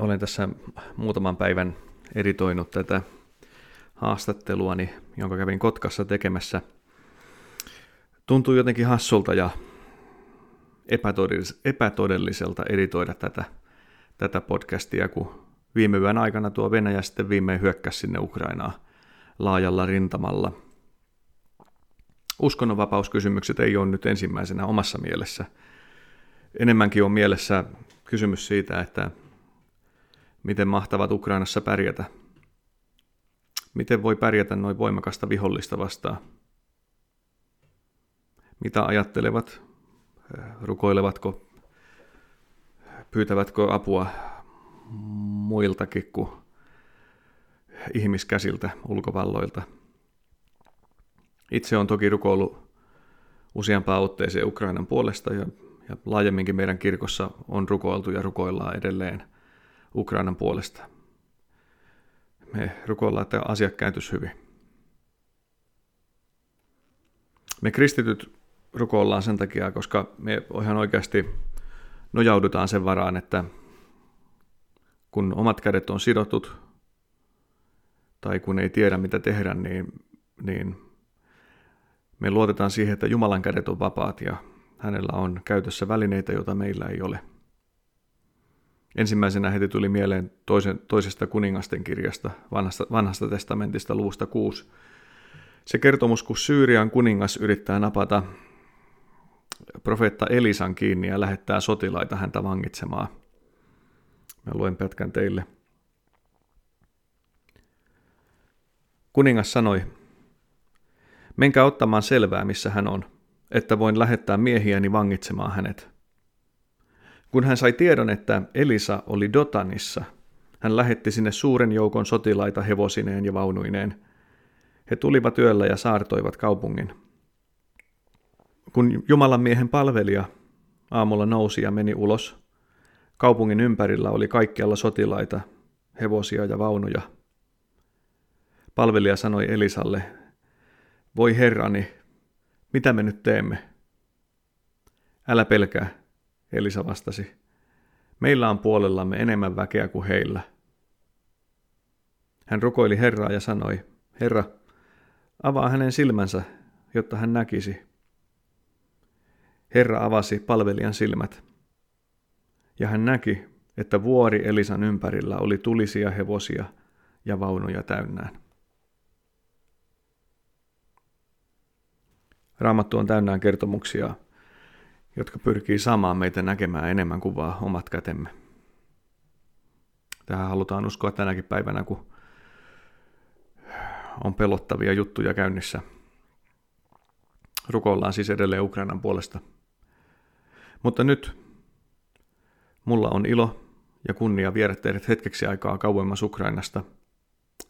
olen tässä muutaman päivän editoinut tätä haastatteluani, jonka kävin Kotkassa tekemässä. Tuntuu jotenkin hassulta ja epätodelliselta editoida tätä, tätä podcastia, kun viime yön aikana tuo Venäjä sitten viimein hyökkäsi sinne Ukrainaa laajalla rintamalla. Uskonnonvapauskysymykset ei ole nyt ensimmäisenä omassa mielessä. Enemmänkin on mielessä kysymys siitä, että miten mahtavat Ukrainassa pärjätä. Miten voi pärjätä noin voimakasta vihollista vastaan? Mitä ajattelevat? Rukoilevatko? Pyytävätkö apua muiltakin kuin ihmiskäsiltä, ulkovalloilta? Itse on toki rukoillut useampaan otteeseen Ukrainan puolesta ja, ja laajemminkin meidän kirkossa on rukoiltu ja rukoillaan edelleen – Ukrainan puolesta. Me rukoillaan, että asiat kääntyisi hyvin. Me kristityt rukoillaan sen takia, koska me ihan oikeasti nojaudutaan sen varaan, että kun omat kädet on sidotut tai kun ei tiedä mitä tehdä, niin, niin me luotetaan siihen, että Jumalan kädet on vapaat ja hänellä on käytössä välineitä, joita meillä ei ole. Ensimmäisenä heti tuli mieleen toisen, toisesta kuningasten kirjasta, vanhasta, vanhasta testamentista luvusta 6. Se kertomus, kun Syyrian kuningas yrittää napata profeetta Elisan kiinni ja lähettää sotilaita häntä vangitsemaan. Mä luen pätkän teille. Kuningas sanoi, menkää ottamaan selvää, missä hän on, että voin lähettää miehiäni vangitsemaan hänet. Kun hän sai tiedon, että Elisa oli Dotanissa, hän lähetti sinne suuren joukon sotilaita hevosineen ja vaunuineen. He tulivat yöllä ja saartoivat kaupungin. Kun Jumalan miehen palvelija aamulla nousi ja meni ulos, kaupungin ympärillä oli kaikkialla sotilaita, hevosia ja vaunuja. Palvelija sanoi Elisalle, voi herrani, mitä me nyt teemme? Älä pelkää, Elisa vastasi, meillä on puolellamme enemmän väkeä kuin heillä. Hän rukoili Herraa ja sanoi, Herra, avaa hänen silmänsä, jotta hän näkisi. Herra avasi palvelijan silmät, ja hän näki, että vuori Elisan ympärillä oli tulisia hevosia ja vaunuja täynnään. Raamattu on täynnään kertomuksia jotka pyrkii saamaan meitä näkemään enemmän kuin vaan omat kätemme. Tähän halutaan uskoa tänäkin päivänä, kun on pelottavia juttuja käynnissä. Rukoillaan siis edelleen Ukrainan puolesta. Mutta nyt mulla on ilo ja kunnia viedä teidät hetkeksi aikaa kauemmas Ukrainasta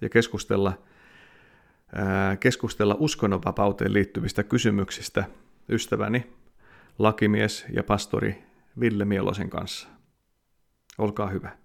ja keskustella, keskustella uskonnonvapauteen liittyvistä kysymyksistä ystäväni lakimies ja pastori Ville Mielosen kanssa. Olkaa hyvä.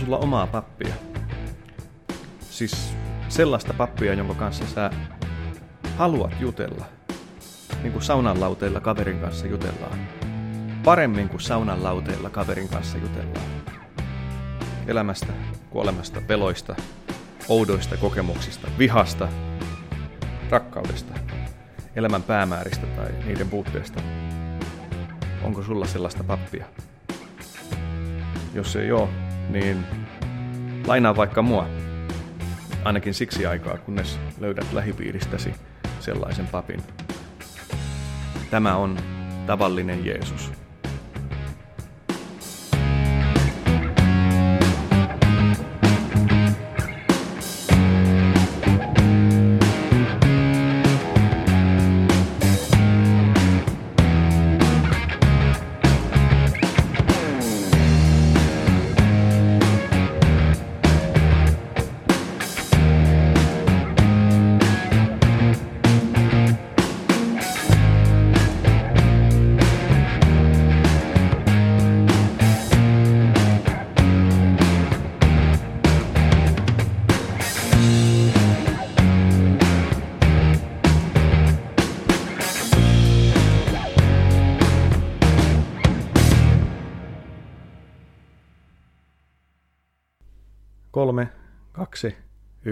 Sulla omaa pappia? Siis sellaista pappia, jonka kanssa sä haluat jutella. Niin kuin saunan lauteilla kaverin kanssa jutellaan. Paremmin kuin saunan lauteilla kaverin kanssa jutellaan. Elämästä, kuolemasta, peloista, oudoista kokemuksista, vihasta, rakkaudesta, elämän päämääristä tai niiden puutteesta. Onko sulla sellaista pappia? Jos ei ole, niin lainaa vaikka mua. Ainakin siksi aikaa, kunnes löydät lähipiiristäsi sellaisen papin. Tämä on tavallinen Jeesus.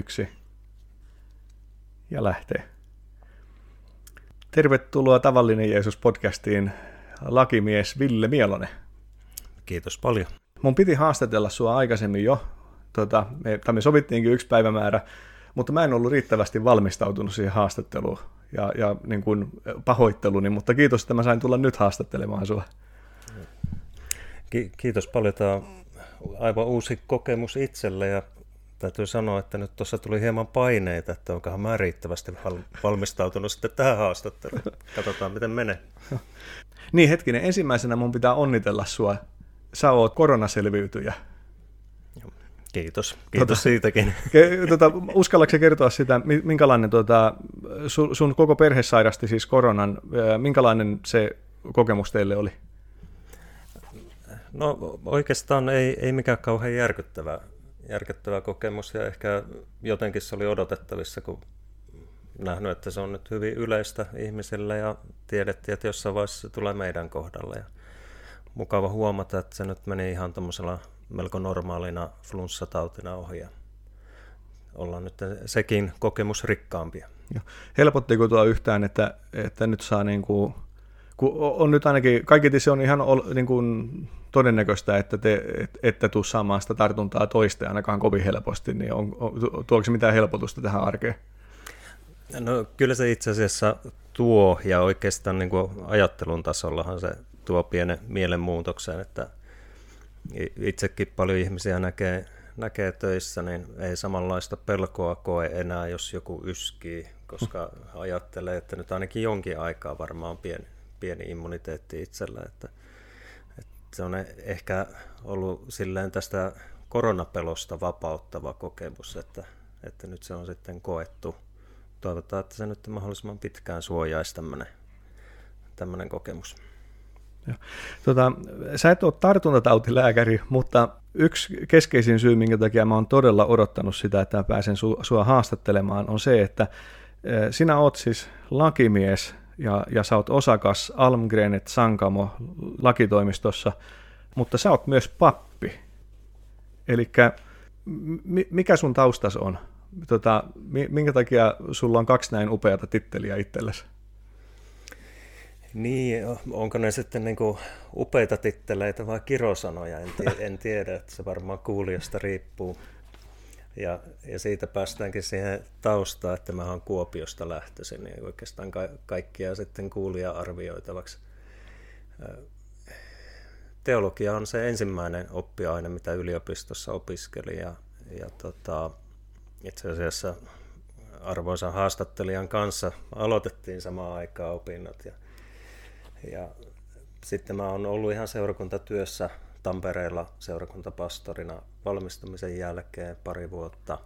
Yksi ja lähtee. Tervetuloa Tavallinen Jeesus podcastiin lakimies Ville Mielonen. Kiitos paljon. Mun piti haastatella sua aikaisemmin jo, tota, me, tai me sovittiinkin yksi päivämäärä, mutta mä en ollut riittävästi valmistautunut siihen haastatteluun ja, ja niin kuin pahoitteluni, mutta kiitos, että mä sain tulla nyt haastattelemaan sua. Ki- kiitos paljon. Tämä on aivan uusi kokemus itselle ja täytyy sanoa, että nyt tuossa tuli hieman paineita, että onkohan mä riittävästi valmistautunut sitten tähän haastatteluun. Katsotaan, miten menee. Niin hetkinen, ensimmäisenä mun pitää onnitella sua. Sä oot koronaselviytyjä. Kiitos, kiitos tota, siitäkin. Tota, uskallatko kertoa sitä, minkälainen tota, sun, sun koko perhe sairasti siis koronan, minkälainen se kokemus teille oli? No oikeastaan ei, ei mikään kauhean järkyttävä, järkyttävä kokemus ja ehkä jotenkin se oli odotettavissa, kun nähnyt, että se on nyt hyvin yleistä ihmisille ja tiedettiin, että jossain vaiheessa se tulee meidän kohdalle. Ja mukava huomata, että se nyt meni ihan tuommoisella melko normaalina flunssatautina ohi. Ja ollaan nyt sekin kokemus rikkaampia. Helpottiko tuo yhtään, että, että nyt saa niin kuin, kun on nyt ainakin, kaiketi se on ihan niin kuin todennäköistä, että te ette tule saamaan sitä tartuntaa toista ainakaan kovin helposti, niin on, on, tuoko se mitään helpotusta tähän arkeen? No kyllä se itse asiassa tuo, ja oikeastaan niin kuin ajattelun tasollahan se tuo pienen mielenmuutoksen, että itsekin paljon ihmisiä näkee, näkee töissä, niin ei samanlaista pelkoa koe enää, jos joku yskii, koska ajattelee, että nyt ainakin jonkin aikaa varmaan pieni, pieni immuniteetti itsellä, että, että se on ehkä ollut silleen tästä koronapelosta vapauttava kokemus, että, että nyt se on sitten koettu. Toivotaan, että se nyt mahdollisimman pitkään suojaisi tämmöinen, tämmöinen kokemus. Tota, sä et ole tartuntatautilääkäri, mutta yksi keskeisin syy, minkä takia mä oon todella odottanut sitä, että pääsen su- sua haastattelemaan, on se, että sinä oot siis lakimies ja, ja sä oot osakas Almgrenet Sankamo lakitoimistossa, mutta sä oot myös pappi. Eli mikä sun taustas on? Tota, minkä takia sulla on kaksi näin upeata titteliä itsellesi? Niin, onko ne sitten niin kuin upeita titteleitä vai kirosanoja, en, tie, en tiedä, että se varmaan kuulijasta riippuu. Ja, ja siitä päästäänkin siihen taustaan, että mä oon Kuopiosta lähtöisin, niin oikeastaan ka- kaikkia sitten kuulija arvioitavaksi. Teologia on se ensimmäinen oppiaine, mitä yliopistossa opiskeli ja, ja tota, itse asiassa arvoisan haastattelijan kanssa aloitettiin samaan aikaan opinnot ja ja sitten mä oon ollut ihan seurakuntatyössä Tampereella seurakuntapastorina valmistumisen jälkeen pari vuotta.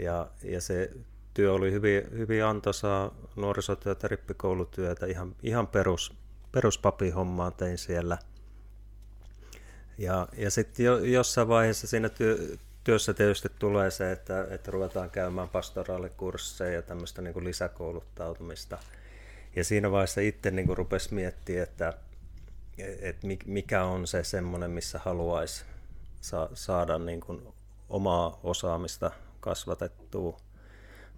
Ja, ja se työ oli hyvin, hyvin antoisaa nuorisotyötä, rippikoulutyötä, ihan, ihan perus, peruspapihommaa tein siellä. Ja, ja sitten jo, jossain vaiheessa siinä työ, työssä tietysti tulee se, että, että ruvetaan käymään pastoraalikursseja ja tämmöistä niin kuin lisäkouluttautumista – ja siinä vaiheessa itse niin rupesi miettimään, että, että mikä on se semmoinen, missä haluaisi saada niin kuin omaa osaamista kasvatettua.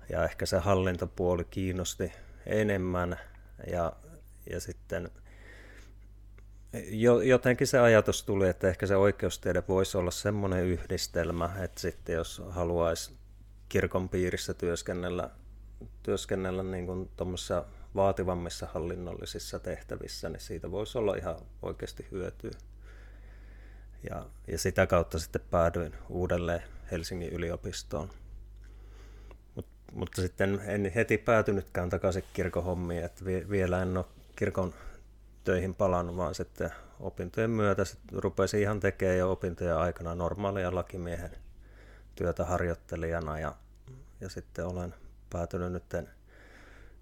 Ja ehkä se hallintopuoli kiinnosti enemmän ja, ja sitten jotenkin se ajatus tuli, että ehkä se oikeustiede voisi olla semmoinen yhdistelmä, että sitten jos haluaisi kirkon piirissä työskennellä, työskennellä niin kuin vaativammissa hallinnollisissa tehtävissä, niin siitä voisi olla ihan oikeasti hyötyä. Ja, ja sitä kautta sitten päädyin uudelleen Helsingin yliopistoon. Mut, mutta sitten en heti päätynytkään takaisin kirkon hommiin, että vie, vielä en ole kirkon töihin palannut, vaan sitten opintojen myötä sitten rupesin ihan tekemään jo opintojen aikana normaalia lakimiehen työtä harjoittelijana ja, ja sitten olen päätynyt nyt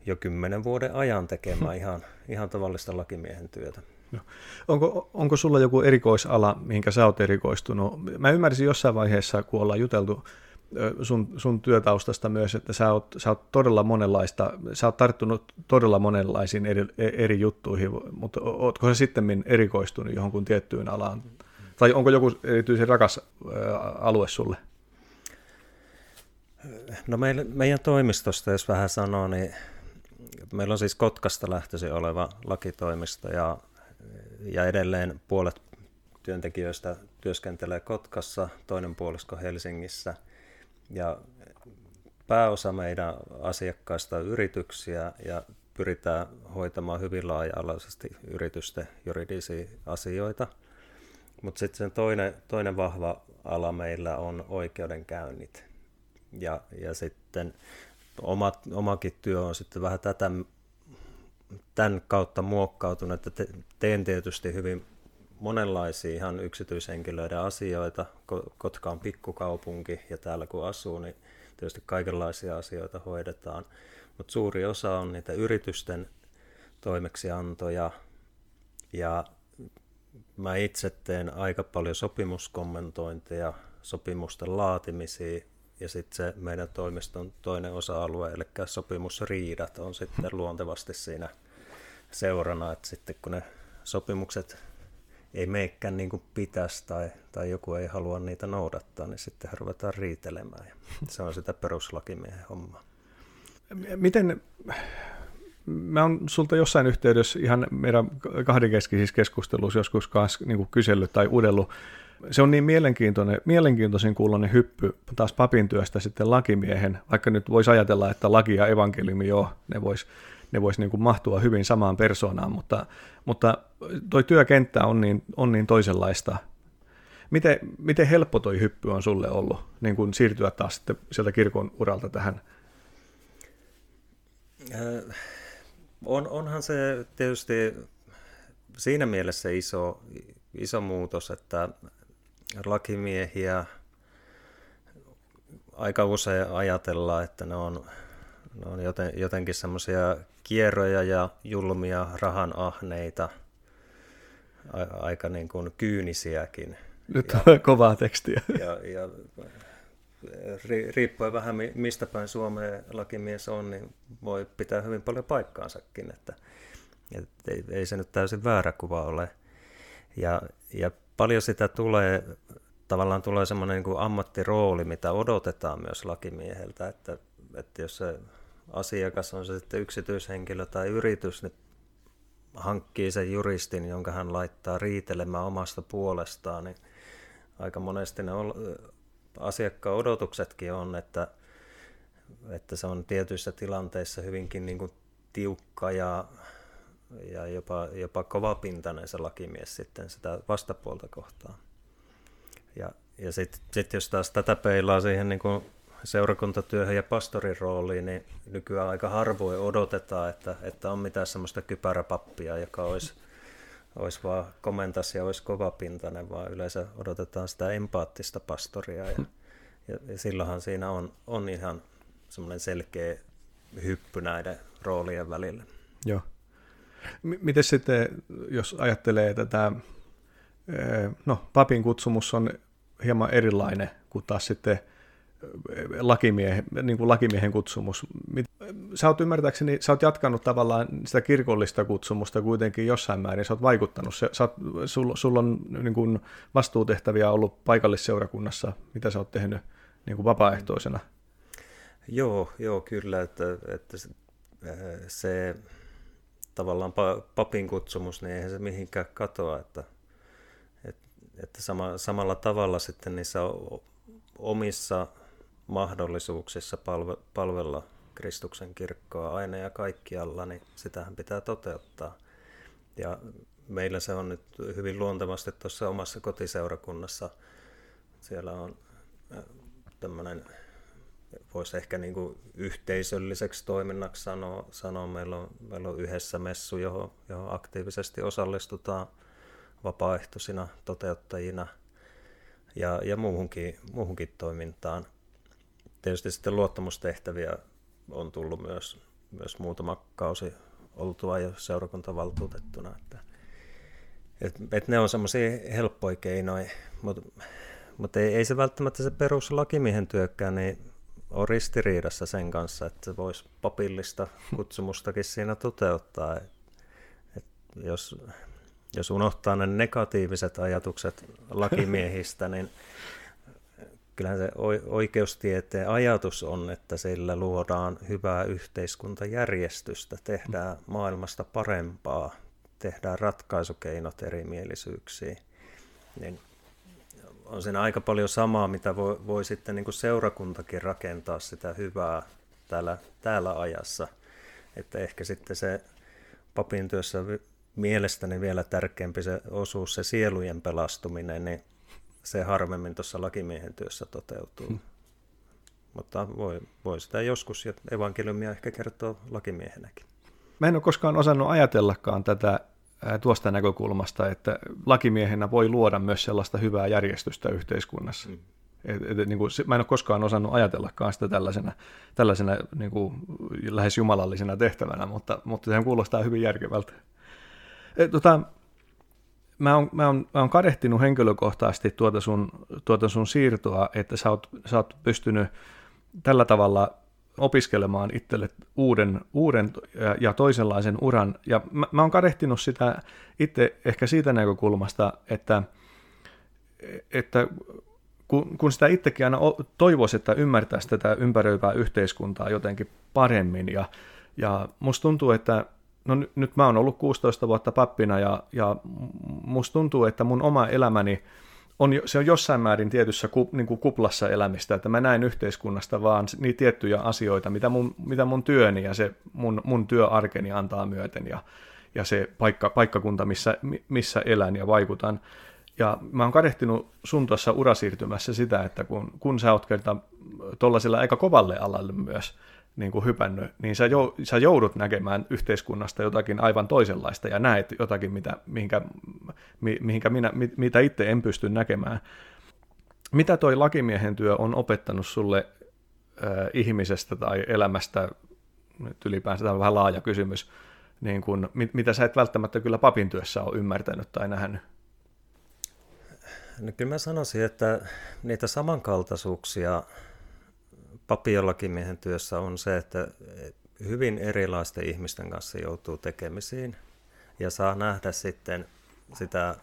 jo kymmenen vuoden ajan tekemään ihan, ihan tavallista lakimiehen työtä. No. Onko, onko sulla joku erikoisala, mihinkä sä oot erikoistunut? Mä ymmärsin jossain vaiheessa, kun ollaan juteltu sun, sun työtaustasta myös, että sä oot, sä oot todella monenlaista, sä oot tarttunut todella monenlaisiin eri, eri juttuihin, mutta ootko sä sitten erikoistunut johonkin tiettyyn alaan? Tai onko joku erityisen rakas alue sulle? No meillä, meidän toimistosta, jos vähän sanoo, niin meillä on siis Kotkasta lähtöisin oleva lakitoimisto ja, ja edelleen puolet työntekijöistä työskentelee Kotkassa, toinen puolisko Helsingissä ja pääosa meidän asiakkaista on yrityksiä ja pyritään hoitamaan hyvin laaja-alaisesti yritysten juridisia asioita. Mutta sitten sen toinen, toinen vahva ala meillä on oikeudenkäynnit. Ja, ja sitten omat, omakin työ on sitten vähän tätä, tämän kautta muokkautunut, että te, teen tietysti hyvin monenlaisia ihan yksityishenkilöiden asioita. Kotka on pikkukaupunki ja täällä kun asuu, niin tietysti kaikenlaisia asioita hoidetaan. Mutta suuri osa on niitä yritysten toimeksiantoja ja mä itse teen aika paljon sopimuskommentointeja, sopimusten laatimisia ja sitten se meidän toimiston toinen osa-alue, eli sopimusriidat on sitten luontevasti siinä seurana, että sitten kun ne sopimukset ei meikään niin kuin pitäisi tai, tai joku ei halua niitä noudattaa, niin sitten ruvetaan riitelemään. Ja se on sitä peruslakimiehen hommaa. Miten, mä oon sulta jossain yhteydessä ihan meidän kahdenkeskisissä keskusteluissa joskus kanssa niin kysellyt tai uudellut, se on niin mielenkiintoinen, mielenkiintoisin kuulonen hyppy taas papin työstä sitten lakimiehen, vaikka nyt voisi ajatella, että laki ja evankeliumi jo, ne vois, ne vois niin kuin mahtua hyvin samaan persoonaan, mutta, mutta toi työkenttä on niin, on niin toisenlaista. Miten, miten helppo toi hyppy on sulle ollut niin kuin siirtyä taas sitten sieltä kirkon uralta tähän? Äh, on, onhan se tietysti siinä mielessä iso, iso muutos, että lakimiehiä aika usein ajatellaan, että ne on, ne on joten, jotenkin semmoisia kierroja ja julmia rahan ahneita, aika niin kuin kyynisiäkin. Nyt ja, on kovaa tekstiä. Ja, ja riippuen vähän mistä päin Suomeen lakimies on, niin voi pitää hyvin paljon paikkaansakin, että, että ei, ei se nyt täysin väärä kuva ole. Ja, ja paljon sitä tulee, tavallaan tulee semmoinen niin kuin ammattirooli, mitä odotetaan myös lakimieheltä, että, että jos se asiakas on se sitten yksityishenkilö tai yritys, niin hankkii sen juristin, jonka hän laittaa riitelemään omasta puolestaan, niin aika monesti ne asiakkaan odotuksetkin on, että, että se on tietyissä tilanteissa hyvinkin niin kuin tiukka ja ja jopa, jopa kovapintainen se lakimies sitten sitä vastapuolta kohtaan. Ja, ja sitten sit jos taas tätä peilaa siihen niin kuin seurakuntatyöhön ja pastorin rooliin, niin nykyään aika harvoin odotetaan, että, että on mitään semmoista kypäräpappia, joka olisi, olisi vaan komentas ja olisi kovapintainen, vaan yleensä odotetaan sitä empaattista pastoria. Ja, ja, ja silloinhan siinä on, on ihan semmoinen selkeä hyppy näiden roolien välillä. Joo. Miten sitten, jos ajattelee tätä, no papin kutsumus on hieman erilainen kuin taas sitten lakimiehen, niin kuin lakimiehen kutsumus. Sä oot ymmärtääkseni, sä oot jatkanut tavallaan sitä kirkollista kutsumusta kuitenkin jossain määrin, sä oot vaikuttanut, sä, sä oot, sul, sulla on niin kuin vastuutehtäviä ollut paikallisseurakunnassa, mitä sä oot tehnyt niin kuin vapaaehtoisena? Joo, joo kyllä, että, että se, se tavallaan papin kutsumus, niin eihän se mihinkään katoa, että, että, että sama, samalla tavalla sitten niissä omissa mahdollisuuksissa palve, palvella Kristuksen kirkkoa aina ja kaikkialla, niin sitähän pitää toteuttaa. Ja meillä se on nyt hyvin luontevasti tuossa omassa kotiseurakunnassa. Siellä on tämmöinen voisi ehkä niin kuin yhteisölliseksi toiminnaksi sanoa. sanoa. Meillä, on, meillä on yhdessä messu, johon, johon aktiivisesti osallistutaan vapaaehtoisina toteuttajina ja, ja muuhunkin, muuhunkin toimintaan. Tietysti sitten luottamustehtäviä on tullut myös, myös muutama kausi oltua jo seurakuntavaltuutettuna. Että, et, et ne on semmoisia helppoja keinoja, mutta mut ei, ei se välttämättä se peruslakimiehen työkkään, niin on ristiriidassa sen kanssa, että se voisi papillista kutsumustakin siinä toteuttaa. Et, et jos, jos unohtaa ne negatiiviset ajatukset lakimiehistä, niin kyllähän se oikeustieteen ajatus on, että sillä luodaan hyvää yhteiskuntajärjestystä, tehdään maailmasta parempaa, tehdään ratkaisukeinot erimielisyyksiin. Niin on siinä aika paljon samaa, mitä voi, voi sitten niin kuin seurakuntakin rakentaa sitä hyvää täällä, täällä ajassa. Että ehkä sitten se papin työssä mielestäni vielä tärkeämpi se osuus, se sielujen pelastuminen, niin se harvemmin tuossa lakimiehen työssä toteutuu. Hmm. Mutta voi, voi sitä joskus, ja evankeliumia ehkä kertoo lakimiehenäkin. Mä en ole koskaan osannut ajatellakaan tätä tuosta näkökulmasta, että lakimiehenä voi luoda myös sellaista hyvää järjestystä yhteiskunnassa. Mm. Et, et, niin kuin, mä en ole koskaan osannut ajatellakaan sitä tällaisena, tällaisena niin kuin, lähes jumalallisena tehtävänä, mutta, mutta sehän kuulostaa hyvin järkevältä. Et, tota, mä oon, mä, oon, mä oon kadehtinut henkilökohtaisesti tuota sun, tuota sun siirtoa, että sä oot, sä oot pystynyt tällä tavalla opiskelemaan itselle uuden, uuden ja toisenlaisen uran. Ja mä, mä oon kadehtinut sitä itse ehkä siitä näkökulmasta, että, että kun, kun sitä itsekin aina toivoisi, että ymmärtäisi tätä ympäröivää yhteiskuntaa jotenkin paremmin. Ja, ja musta tuntuu, että no nyt mä oon ollut 16 vuotta pappina ja, ja musta tuntuu, että mun oma elämäni on, se on jossain määrin tietyssä ku, niin kuin kuplassa elämistä, että mä näen yhteiskunnasta vaan niitä tiettyjä asioita, mitä mun, mitä mun työni ja se mun, mun työarkeni antaa myöten ja, ja se paikka, paikkakunta, missä, missä elän ja vaikutan. Ja mä oon kadehtinut sun tuossa urasiirtymässä sitä, että kun, kun sä oot kerta tuollaisella aika kovalle alalle myös, niin kuin hypännyt, niin sä, jou, sä joudut näkemään yhteiskunnasta jotakin aivan toisenlaista ja näet jotakin, mitä, mihinkä, mihinkä minä, mitä itse en pysty näkemään. Mitä toi lakimiehen työ on opettanut sulle äh, ihmisestä tai elämästä, nyt ylipäänsä tämä on vähän laaja kysymys, niin kun, mit, mitä sä et välttämättä kyllä papin työssä ole ymmärtänyt tai nähnyt? No kyllä mä sanoisin, että niitä samankaltaisuuksia papin miehen työssä on se, että hyvin erilaisten ihmisten kanssa joutuu tekemisiin ja saa nähdä sitten sitä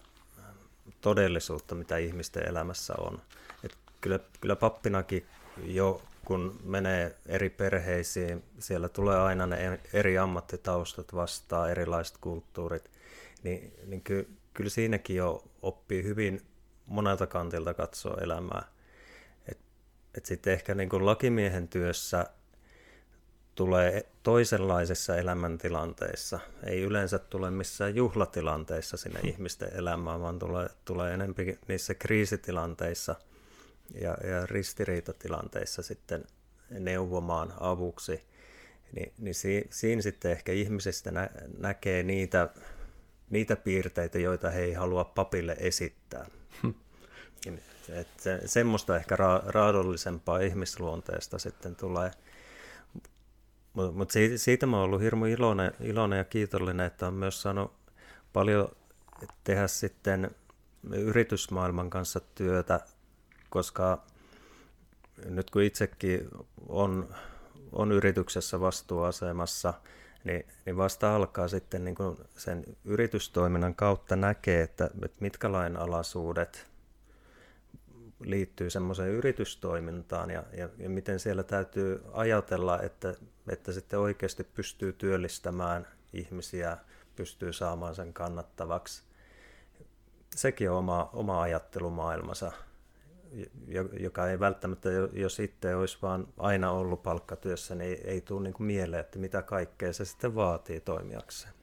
todellisuutta, mitä ihmisten elämässä on. Et kyllä, kyllä pappinakin jo kun menee eri perheisiin, siellä tulee aina ne eri ammattitaustat vastaan, erilaiset kulttuurit, niin, niin ky, kyllä siinäkin jo oppii hyvin monelta kantilta katsoa elämää. Et sitten ehkä niin kuin lakimiehen työssä tulee toisenlaisessa elämäntilanteissa. Ei yleensä tule missään juhlatilanteissa sinne hmm. ihmisten elämään, vaan tulee, tulee enemmän niissä kriisitilanteissa ja, ja ristiriitatilanteissa sitten neuvomaan avuksi. Ni, niin si, siinä sitten ehkä ihmisistä nä, näkee niitä, niitä piirteitä, joita he ei halua papille esittää. Niin että se, semmoista ehkä ra, raadollisempaa ihmisluonteesta sitten tulee. Mutta mut siitä, siitä mä oon ollut hirmu iloinen, iloinen ja kiitollinen, että on myös saanut paljon tehdä sitten yritysmaailman kanssa työtä, koska nyt kun itsekin on, on yrityksessä vastuuasemassa, niin, niin vasta alkaa sitten niin sen yritystoiminnan kautta näkee, että, että mitkä lainalaisuudet liittyy semmoiseen yritystoimintaan ja, ja, ja miten siellä täytyy ajatella, että, että sitten oikeasti pystyy työllistämään ihmisiä, pystyy saamaan sen kannattavaksi. Sekin on oma, oma ajattelumaailmansa, joka ei välttämättä, jos itse olisi vaan aina ollut palkkatyössä, niin ei, tule niin kuin mieleen, että mitä kaikkea se sitten vaatii toimijakseen.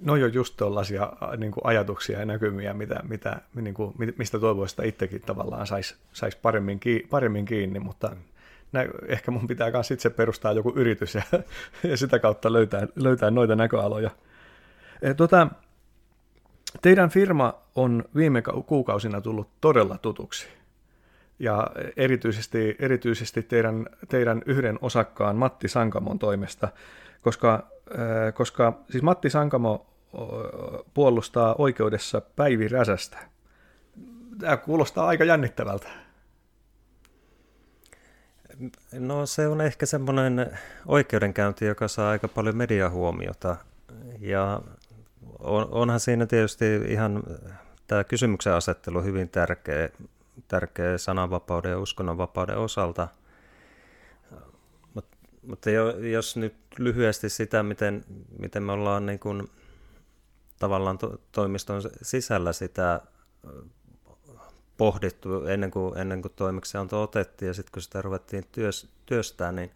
No on just tuollaisia niin ajatuksia ja näkymiä, mitä, mitä, niin kuin, mistä toivoisi, että itsekin tavallaan saisi sais paremmin, paremmin kiinni, mutta nä, ehkä mun pitää myös itse perustaa joku yritys ja, ja sitä kautta löytää, löytää noita näköaloja. E, tota, teidän firma on viime kuukausina tullut todella tutuksi. Ja erityisesti, erityisesti teidän, teidän yhden osakkaan Matti Sankamon toimesta, koska koska siis Matti Sankamo puolustaa oikeudessa Päivi Räsästä. Tämä kuulostaa aika jännittävältä. No se on ehkä semmoinen oikeudenkäynti, joka saa aika paljon mediahuomiota. Ja on, onhan siinä tietysti ihan tämä kysymyksen asettelu hyvin tärkeä, tärkeä sananvapauden ja uskonnonvapauden osalta. Mutta, mutta jos nyt lyhyesti sitä, miten, miten me ollaan niin kuin, tavallaan to, toimiston sisällä sitä pohdittu ennen kuin, ennen kuin toimeksianto otettiin ja sitten kun sitä ruvettiin työs, työstää, niin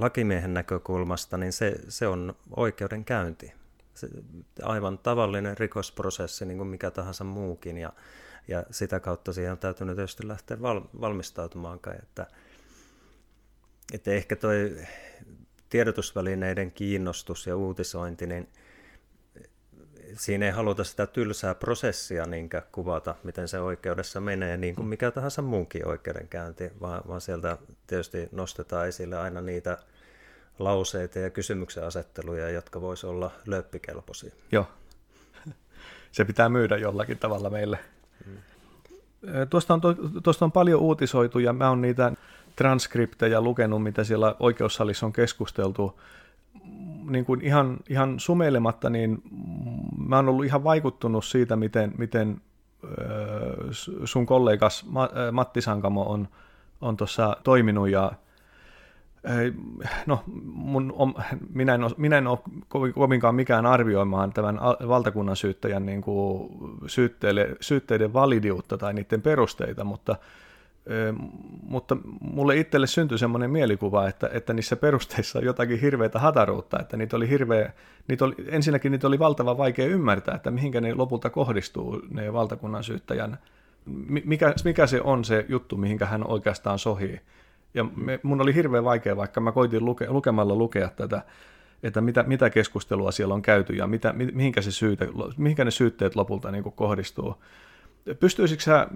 lakimiehen näkökulmasta niin se, se on oikeudenkäynti. Se, aivan tavallinen rikosprosessi, niin kuin mikä tahansa muukin, ja, ja sitä kautta siihen on täytynyt tietysti lähteä val, valmistautumaan. Että, että ehkä toi tiedotusvälineiden kiinnostus ja uutisointi, niin – siinä ei haluta sitä tylsää prosessia niin kuvata, miten se oikeudessa menee, niin kuin mikä tahansa muunkin oikeudenkäynti, vaan, vaan sieltä tietysti nostetaan esille aina niitä lauseita ja kysymyksen asetteluja, jotka voisi olla löppikelpoisia. Joo. Se pitää myydä jollakin tavalla meille. Hmm. Tuosta, on, tuosta on paljon uutisoitu ja mä oon niitä transkriptejä lukenut, mitä siellä oikeussalissa on keskusteltu niin kuin ihan, ihan sumeilematta, niin mä oon ollut ihan vaikuttunut siitä, miten, miten sun kollegas Matti Sankamo on, on tuossa toiminut ja no, mun, minä, en ole, minä en ole kovinkaan mikään arvioimaan tämän valtakunnan syyttäjän niin kuin syytteiden validiutta tai niiden perusteita, mutta mutta mulle itselle syntyi semmoinen mielikuva, että, että niissä perusteissa on jotakin hirveätä hataruutta, että niitä oli hirveä, niitä oli, ensinnäkin niitä oli valtava vaikea ymmärtää, että mihinkä ne lopulta kohdistuu, ne valtakunnan syyttäjän, mikä, mikä se on se juttu, mihinkä hän oikeastaan sohii. Ja me, mun oli hirveän vaikea, vaikka mä koitin luke, lukemalla lukea tätä, että mitä, mitä keskustelua siellä on käyty ja mitä, mihinkä, se syyte, mihinkä ne syytteet lopulta niin kohdistuu. Pystyisikö sä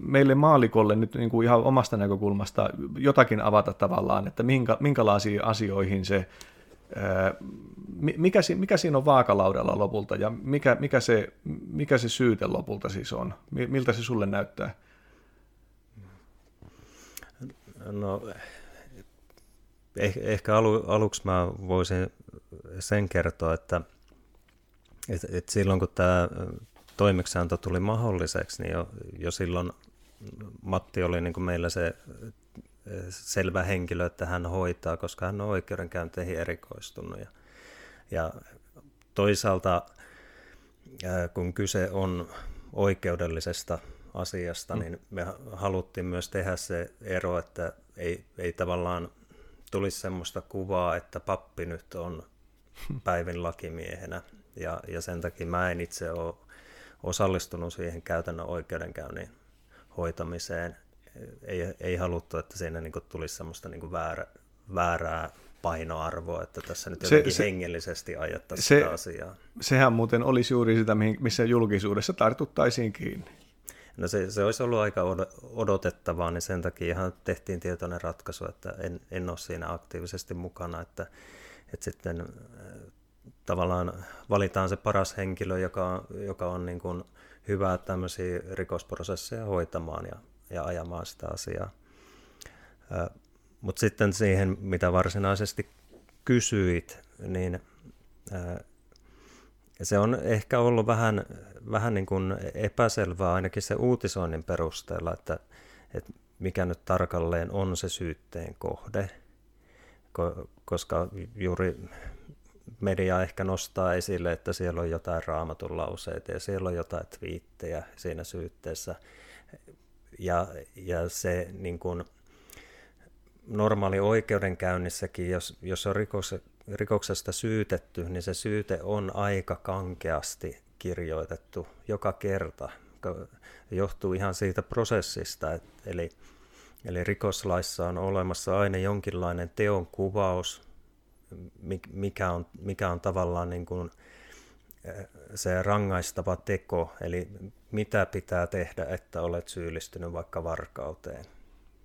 meille maalikolle nyt niin kuin ihan omasta näkökulmasta jotakin avata tavallaan, että minkä, minkälaisiin asioihin se, mikä, mikä siinä on vaakalaudalla lopulta ja mikä, mikä, se, mikä se syyte lopulta siis on? Miltä se sulle näyttää? No, eh, ehkä alu, aluksi mä voisin sen kertoa, että, että, että silloin kun tämä toimeksianto tuli mahdolliseksi, niin jo, jo silloin Matti oli niin kuin meillä se selvä henkilö, että hän hoitaa, koska hän on oikeudenkäynteihin erikoistunut. Ja, ja toisaalta, kun kyse on oikeudellisesta asiasta, mm. niin me haluttiin myös tehdä se ero, että ei, ei tavallaan tulisi semmoista kuvaa, että pappi nyt on päivin lakimiehenä. Ja, ja sen takia mä en itse ole osallistunut siihen käytännön oikeudenkäynnin hoitamiseen. Ei, ei haluttu, että siinä niin kuin tulisi semmoista niin kuin väärä, väärää painoarvoa, että tässä nyt jotenkin se, hengellisesti ajattaisiin se, sitä asiaa. Sehän muuten olisi juuri sitä, missä julkisuudessa tartuttaisiin kiinni. No se, se olisi ollut aika odotettavaa, niin sen takia ihan tehtiin tietoinen ratkaisu, että en, en ole siinä aktiivisesti mukana, että, että sitten tavallaan valitaan se paras henkilö, joka, joka on niin kuin hyvä tämmöisiä rikosprosesseja hoitamaan ja, ja ajamaan sitä asiaa. Mutta sitten siihen, mitä varsinaisesti kysyit, niin se on ehkä ollut vähän, vähän niin kuin epäselvää ainakin se uutisoinnin perusteella, että, että mikä nyt tarkalleen on se syytteen kohde, koska juuri media ehkä nostaa esille, että siellä on jotain raamatun lauseita ja siellä on jotain twiittejä siinä syytteessä. Ja, ja se niin kuin, normaali oikeudenkäynnissäkin, jos, jos on rikos, rikoksesta syytetty, niin se syyte on aika kankeasti kirjoitettu joka kerta. Johtuu ihan siitä prosessista, eli, eli rikoslaissa on olemassa aina jonkinlainen teon kuvaus, mikä on, mikä on tavallaan niin kuin eh, se rangaistava teko, eli mitä pitää tehdä, että olet syyllistynyt vaikka varkauteen.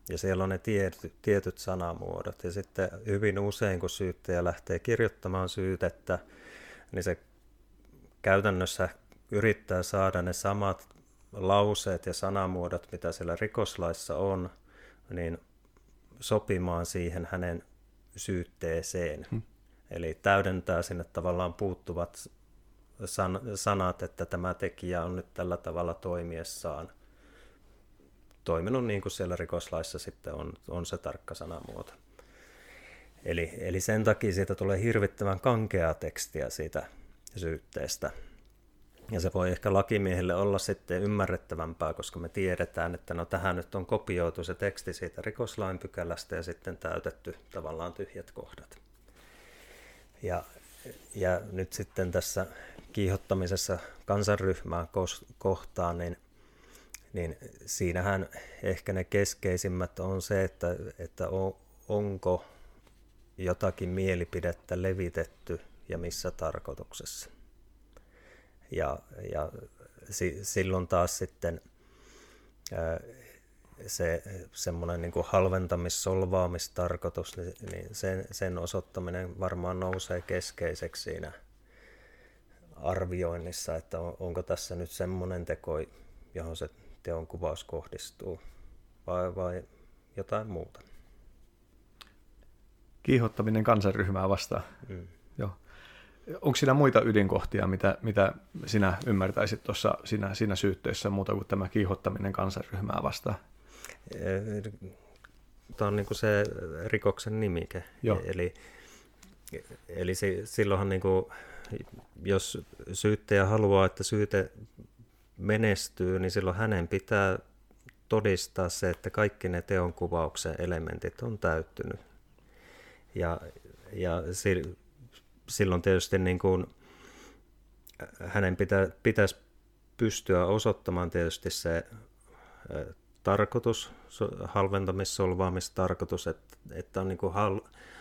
Ja siellä on ne tietyt, tietyt sanamuodot. Ja sitten hyvin usein, kun syyttäjä lähtee kirjoittamaan syytettä, niin se käytännössä yrittää saada ne samat lauseet ja sanamuodot, mitä siellä rikoslaissa on, niin sopimaan siihen hänen syytteeseen. Hmm. Eli täydentää sinne tavallaan puuttuvat san- sanat, että tämä tekijä on nyt tällä tavalla toimiessaan toiminut niin kuin siellä rikoslaissa sitten on, on se tarkka sanamuoto. Eli, eli sen takia siitä tulee hirvittävän kankeaa tekstiä siitä syytteestä. Ja se voi ehkä lakimiehelle olla sitten ymmärrettävämpää, koska me tiedetään, että no tähän nyt on kopioitu se teksti siitä rikoslain pykälästä ja sitten täytetty tavallaan tyhjät kohdat. Ja, ja nyt sitten tässä kiihottamisessa kansanryhmää kohtaan, niin, niin siinähän ehkä ne keskeisimmät on se, että, että on, onko jotakin mielipidettä levitetty ja missä tarkoituksessa. Ja, ja si, silloin taas sitten ää, se semmoinen niin halventamis, solvaamistarkoitus, niin, niin sen, sen osoittaminen varmaan nousee keskeiseksi siinä arvioinnissa, että on, onko tässä nyt semmoinen teko, johon se teon kuvaus kohdistuu, vai, vai jotain muuta. Kiihottaminen kansanryhmää vastaan. Mm. Joo. Onko siinä muita ydinkohtia, mitä, mitä sinä ymmärtäisit tuossa siinä, siinä syytteessä muuta kuin tämä kiihottaminen kansanryhmää vastaan? Tämä on niin kuin se rikoksen nimike. Joo. Eli, eli se, silloinhan niin kuin, jos syyttäjä haluaa, että syyte menestyy, niin silloin hänen pitää todistaa se, että kaikki ne teonkuvauksen elementit on täyttynyt. Ja, ja silloin tietysti niin kuin, hänen pitä, pitäisi pystyä osoittamaan tietysti se tarkoitus, halventamissolvaamistarkoitus, että, että on niin kuin hal,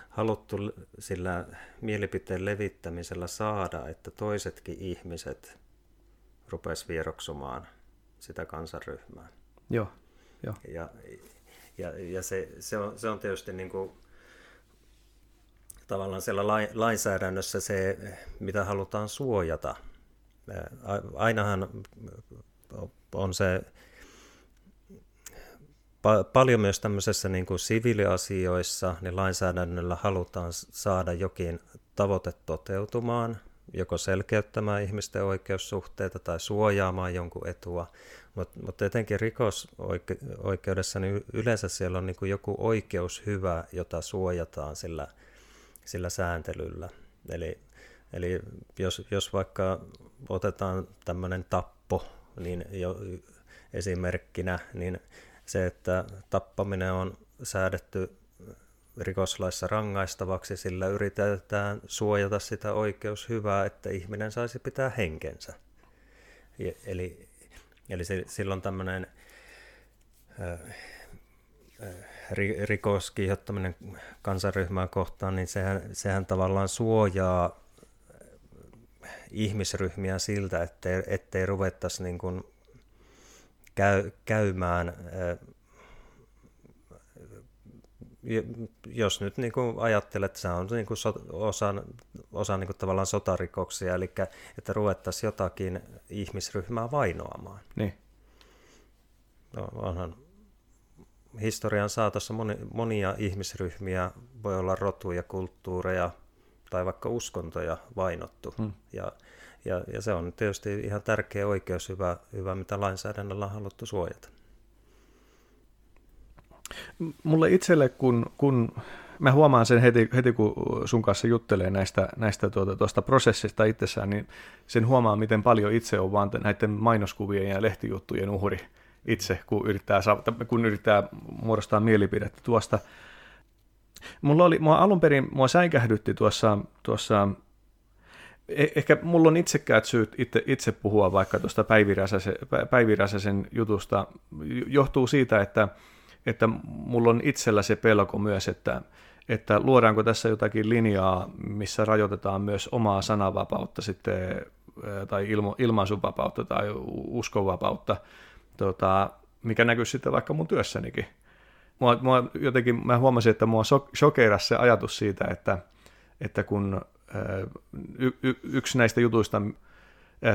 haluttu sillä mielipiteen levittämisellä saada, että toisetkin ihmiset rupes vieroksumaan sitä kansanryhmää. Joo, jo. Ja, ja, ja se, se, on, se on tietysti niin kuin, tavallaan siellä lainsäädännössä se, mitä halutaan suojata. Ainahan on se paljon myös tämmöisessä niin kuin siviiliasioissa, niin lainsäädännöllä halutaan saada jokin tavoite toteutumaan, joko selkeyttämään ihmisten oikeussuhteita tai suojaamaan jonkun etua, mutta mut etenkin rikosoikeudessa niin yleensä siellä on niin kuin joku oikeus hyvä, jota suojataan sillä, sillä sääntelyllä. Eli, eli jos, jos vaikka otetaan tämmöinen tappo niin jo esimerkkinä, niin se, että tappaminen on säädetty rikoslaissa rangaistavaksi, sillä yritetään suojata sitä oikeushyvää, että ihminen saisi pitää henkensä. Eli, eli silloin tämmöinen äh, rikos, kiihottaminen kansanryhmää kohtaan, niin sehän, sehän tavallaan suojaa ihmisryhmiä siltä, ettei, ettei ruvettaisi niin kuin käy, käymään, jos nyt niin kuin ajattelet, että se on niin kuin osa, osa niin kuin tavallaan sotarikoksia, eli että ruvettaisiin jotakin ihmisryhmää vainoamaan. Niin. No, onhan historian saatossa moni, monia ihmisryhmiä, voi olla rotuja, kulttuureja tai vaikka uskontoja vainottu. Hmm. Ja ja, ja se on tietysti ihan tärkeä oikeus, hyvä, hyvä mitä lainsäädännöllä on haluttu suojata. Mulle itselle, kun, kun mä huomaan sen heti, heti kun sun kanssa juttelee näistä, näistä tuota, tuosta prosessista itsessään, niin sen huomaa, miten paljon itse on vaan näiden mainoskuvien ja lehtijuttujen uhri itse, kun yrittää, kun yrittää muodostaa mielipidettä tuosta. Mulla oli, mua alun perin, mua säikähdytti tuossa, tuossa Eh, ehkä mulla on itsekkäät syyt itse, itse puhua vaikka tuosta Päivi jutusta. Johtuu siitä, että, että mulla on itsellä se pelko myös, että, että luodaanko tässä jotakin linjaa, missä rajoitetaan myös omaa sananvapautta sitten, eh, tai ilmaisuvapautta tai uskonvapautta, tota, mikä näkyy sitten vaikka mun työssänikin. Mua, mua jotenkin, mä huomasin, että mua shokeerasi se ajatus siitä, että, että kun y- y- yksi näistä jutuista,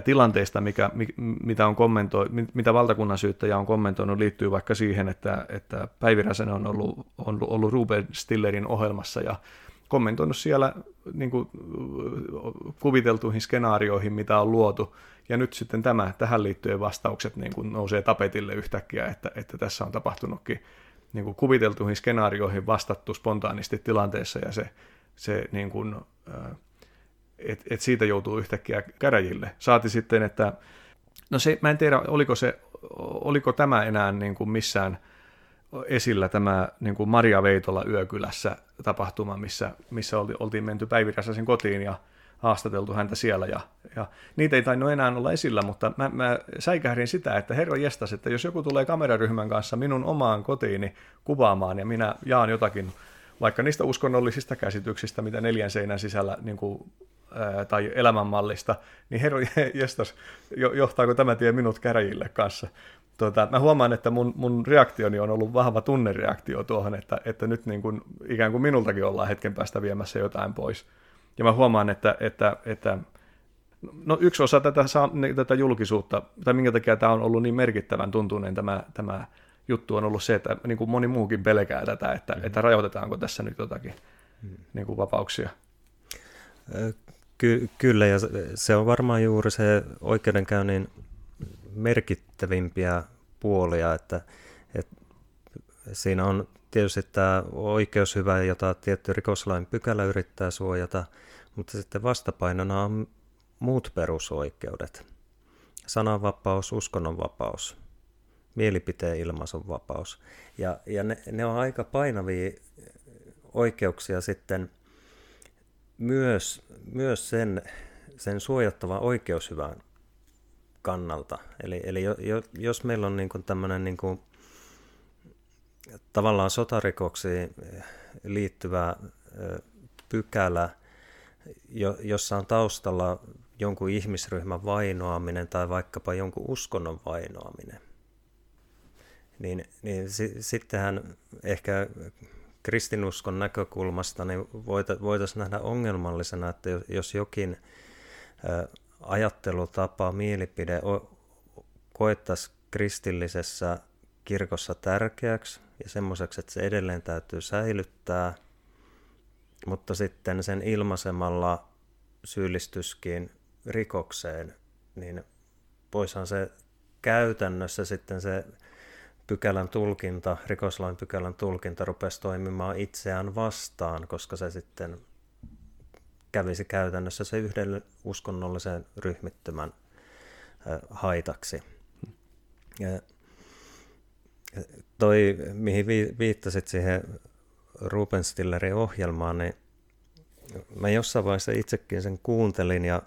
tilanteista, mikä, mitä, on kommentoi, mitä valtakunnan syyttäjä on kommentoinut, liittyy vaikka siihen, että, että Päivi Räsänen on ollut, on ollut Ruben Stillerin ohjelmassa ja kommentoinut siellä niin kuin, kuviteltuihin skenaarioihin, mitä on luotu, ja nyt sitten tämä, tähän liittyen vastaukset niin kuin nousee tapetille yhtäkkiä, että, että tässä on tapahtunutkin niin kuin kuviteltuihin skenaarioihin vastattu spontaanisti tilanteessa, ja se, se niin kuin, että et siitä joutuu yhtäkkiä käräjille. Saati sitten, että no se, mä en tiedä, oliko, se, oliko tämä enää niin kuin missään esillä tämä niin kuin Maria Veitola Yökylässä tapahtuma, missä, missä oltiin menty Päivi Räsäsen kotiin ja haastateltu häntä siellä. Ja, ja niitä ei tainnut enää olla esillä, mutta mä, mä säikähdin sitä, että herra jestas, että jos joku tulee kameraryhmän kanssa minun omaan kotiini kuvaamaan ja minä jaan jotakin, vaikka niistä uskonnollisista käsityksistä, mitä neljän seinän sisällä niin kuin tai elämänmallista, niin herra jestas, johtaako tämä tie minut käräjille kanssa? Tuota, mä huomaan, että mun, mun reaktioni on ollut vahva tunnereaktio tuohon, että, että nyt niin kuin, ikään kuin minultakin ollaan hetken päästä viemässä jotain pois. Ja mä huomaan, että, että, että no yksi osa tätä, tätä julkisuutta, tai minkä takia tämä on ollut niin merkittävän tuntuneen tämä, tämä juttu on ollut se, että niin kuin moni muukin pelkää tätä, että, mm. että rajoitetaanko tässä nyt jotakin mm. niin kuin vapauksia. Ky- kyllä, ja se on varmaan juuri se oikeudenkäynnin merkittävimpiä puolia, että, että siinä on tietysti tämä oikeushyvä, jota tietty rikoslain pykälä yrittää suojata, mutta sitten vastapainona on muut perusoikeudet. Sananvapaus, uskonnonvapaus, mielipiteen ilmaisun vapaus. Ja, ja ne, ne on aika painavia oikeuksia sitten – myös, myös sen, sen suojattavan oikeushyvän kannalta. Eli, eli jo, jo, jos meillä on niin tämmöinen niin kuin, tavallaan sotarikoksiin liittyvä pykälä, jo, jossa on taustalla jonkun ihmisryhmän vainoaminen tai vaikkapa jonkun uskonnon vainoaminen, niin, niin si, sittenhän ehkä kristinuskon näkökulmasta niin voitaisiin nähdä ongelmallisena, että jos jokin ajattelutapa, mielipide koettaisiin kristillisessä kirkossa tärkeäksi ja semmoiseksi, että se edelleen täytyy säilyttää, mutta sitten sen ilmaisemalla syyllistyskin rikokseen, niin voisihan se käytännössä sitten se pykälän tulkinta, rikoslain pykälän tulkinta rupesi toimimaan itseään vastaan, koska se sitten kävisi käytännössä se yhden uskonnollisen ryhmittymän haitaksi. Ja toi, mihin viittasit siihen Ruben Stillerin ohjelmaan, niin mä jossain vaiheessa itsekin sen kuuntelin ja,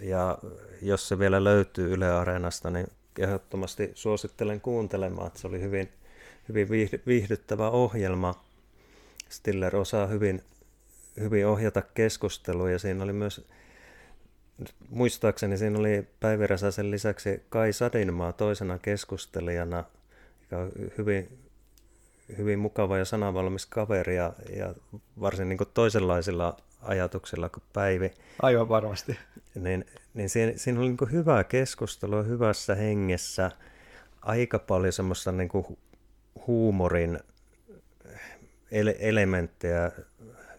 ja jos se vielä löytyy Yle Areenasta, niin ehdottomasti suosittelen kuuntelemaan, että se oli hyvin, hyvin viihdyttävä ohjelma. Stiller osaa hyvin, hyvin ohjata keskustelua ja siinä oli myös, muistaakseni siinä oli Päivi Räsäsen lisäksi Kai Sadinmaa toisena keskustelijana, joka on hyvin, hyvin mukava ja sanavalmis kaveri ja, ja varsin niin toisenlaisilla ajatuksilla kuin Päivi. Aivan varmasti. Niin, niin siinä, siinä oli niin hyvää keskustelua hyvässä hengessä, aika paljon semmoista niin kuin huumorin ele- elementtejä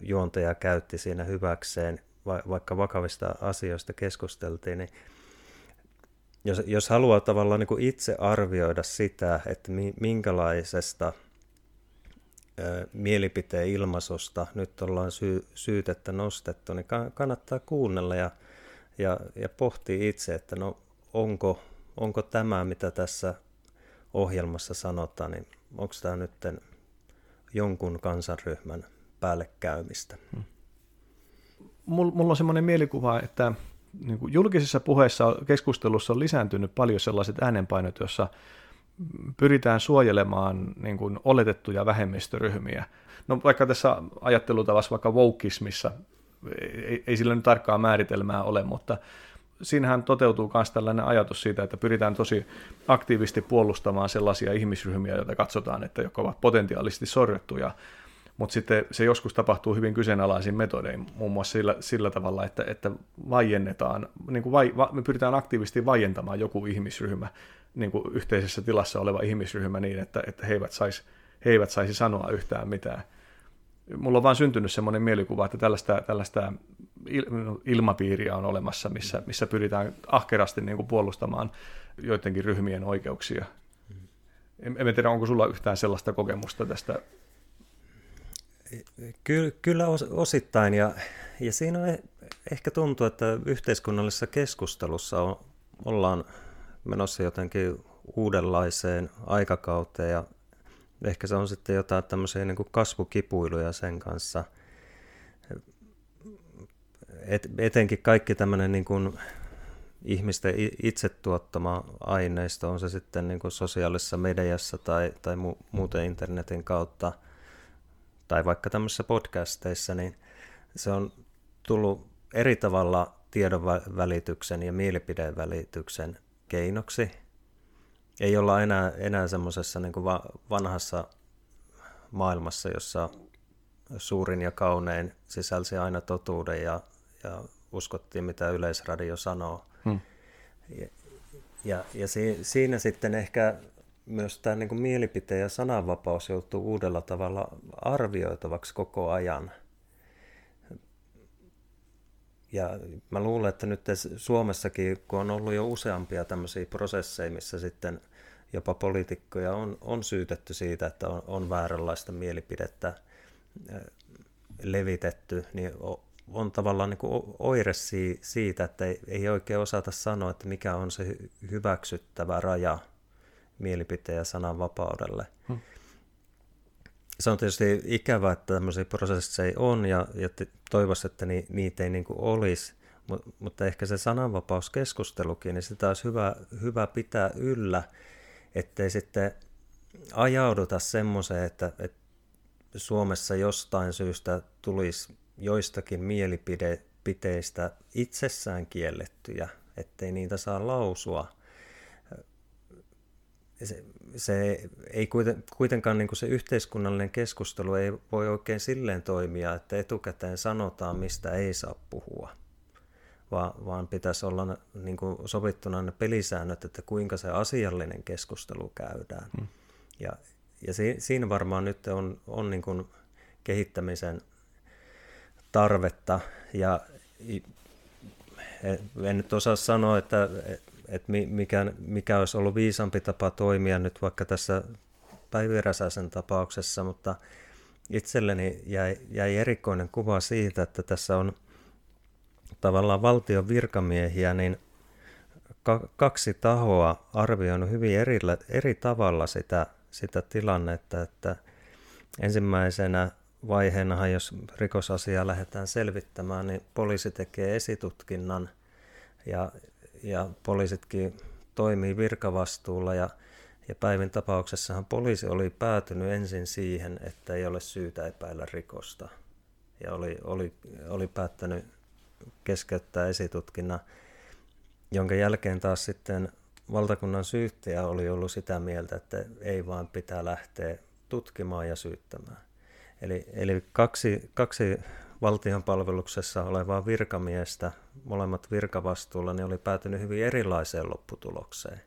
juontaja käytti siinä hyväkseen, va- vaikka vakavista asioista keskusteltiin, niin jos, jos haluaa tavallaan niin kuin itse arvioida sitä, että minkälaisesta – mielipiteen ilmaisusta nyt ollaan sy- syytettä nostettu, niin kannattaa kuunnella ja, ja, ja pohtia itse, että no onko, onko tämä, mitä tässä ohjelmassa sanotaan, niin onko tämä nyt jonkun kansanryhmän käymistä? Hmm. Mulla on semmoinen mielikuva, että niin julkisessa puheessa keskustelussa on lisääntynyt paljon sellaiset äänenpainot, joissa pyritään suojelemaan niin kuin oletettuja vähemmistöryhmiä. No vaikka tässä ajattelutavassa, vaikka wokeismissa, ei, ei sillä nyt tarkkaa määritelmää ole, mutta siinähän toteutuu myös tällainen ajatus siitä, että pyritään tosi aktiivisesti puolustamaan sellaisia ihmisryhmiä, joita katsotaan, että jotka ovat potentiaalisesti sorrettuja, mutta sitten se joskus tapahtuu hyvin kyseenalaisin metodein, muun muassa sillä, sillä tavalla, että, että vaiennetaan, niin kuin vai, va, me pyritään aktiivisesti vaientamaan joku ihmisryhmä niin kuin yhteisessä tilassa oleva ihmisryhmä niin, että, että he, eivät saisi, he eivät saisi sanoa yhtään mitään. mulla on vaan syntynyt semmoinen mielikuva, että tällaista, tällaista ilmapiiriä on olemassa, missä, missä pyritään ahkerasti niin kuin puolustamaan joidenkin ryhmien oikeuksia. En, en tiedä, onko sulla yhtään sellaista kokemusta tästä? Kyllä, kyllä osittain, ja, ja siinä on ehkä tuntuu, että yhteiskunnallisessa keskustelussa on, ollaan menossa jotenkin uudenlaiseen aikakauteen, ja ehkä se on sitten jotain tämmöisiä niin kuin kasvukipuiluja sen kanssa. Et, etenkin kaikki tämmöinen niin kuin ihmisten itse tuottama aineisto, on se sitten niin kuin sosiaalisessa mediassa tai, tai mu, muuten internetin kautta, tai vaikka tämmöisissä podcasteissa, niin se on tullut eri tavalla tiedon välityksen ja mielipideen välityksen keinoksi – ei olla enää, enää semmoisessa niin kuin vanhassa maailmassa, jossa suurin ja kaunein sisälsi aina totuuden ja, ja uskottiin, mitä yleisradio sanoo. Hmm. Ja, ja, ja si, siinä sitten ehkä myös tämä niin mielipiteen ja sananvapaus joutuu uudella tavalla arvioitavaksi koko ajan. Ja mä luulen, että nyt Suomessakin, kun on ollut jo useampia tämmöisiä prosesseja, missä sitten jopa poliitikkoja on, on syytetty siitä, että on, on vääränlaista mielipidettä levitetty, niin on tavallaan niin oire siitä, että ei, ei oikein osata sanoa, että mikä on se hyväksyttävä raja mielipiteen ja sananvapaudelle. Hmm. Se on tietysti ikävä, että tämmöisiä prosesseja on ja, ja toivoisi, että ni, niitä ei niin olisi, mutta ehkä se sananvapauskeskustelukin, niin sitä olisi hyvä, hyvä pitää yllä, ettei sitten ajauduta semmoiseen, että, että Suomessa jostain syystä tulisi joistakin mielipiteistä itsessään kiellettyjä, ettei niitä saa lausua. Se, se ei kuitenkaan niin kuin se yhteiskunnallinen keskustelu ei voi oikein silleen toimia, että etukäteen sanotaan, mistä ei saa puhua vaan, vaan pitäisi olla niin kuin sovittuna ne pelisäännöt, että kuinka se asiallinen keskustelu käydään. Hmm. Ja, ja si, siinä varmaan nyt on, on niin kuin kehittämisen tarvetta, ja en nyt osaa sanoa, että, että mikä, mikä olisi ollut viisampi tapa toimia nyt vaikka tässä Päivi Räsäsen tapauksessa, mutta itselleni jäi, jäi erikoinen kuva siitä, että tässä on tavallaan valtion virkamiehiä, niin kaksi tahoa arvioinut hyvin eri, eri tavalla sitä, sitä tilannetta, että ensimmäisenä vaiheena, jos rikosasiaa lähdetään selvittämään, niin poliisi tekee esitutkinnan ja, ja poliisitkin toimii virkavastuulla ja, ja päivin tapauksessahan poliisi oli päätynyt ensin siihen, että ei ole syytä epäillä rikosta ja oli, oli, oli päättänyt keskeyttää esitutkinnan, jonka jälkeen taas sitten valtakunnan syyttäjä oli ollut sitä mieltä, että ei vaan pitää lähteä tutkimaan ja syyttämään. Eli, eli kaksi, kaksi valtion palveluksessa olevaa virkamiestä, molemmat virkavastuulla, niin oli päätynyt hyvin erilaiseen lopputulokseen.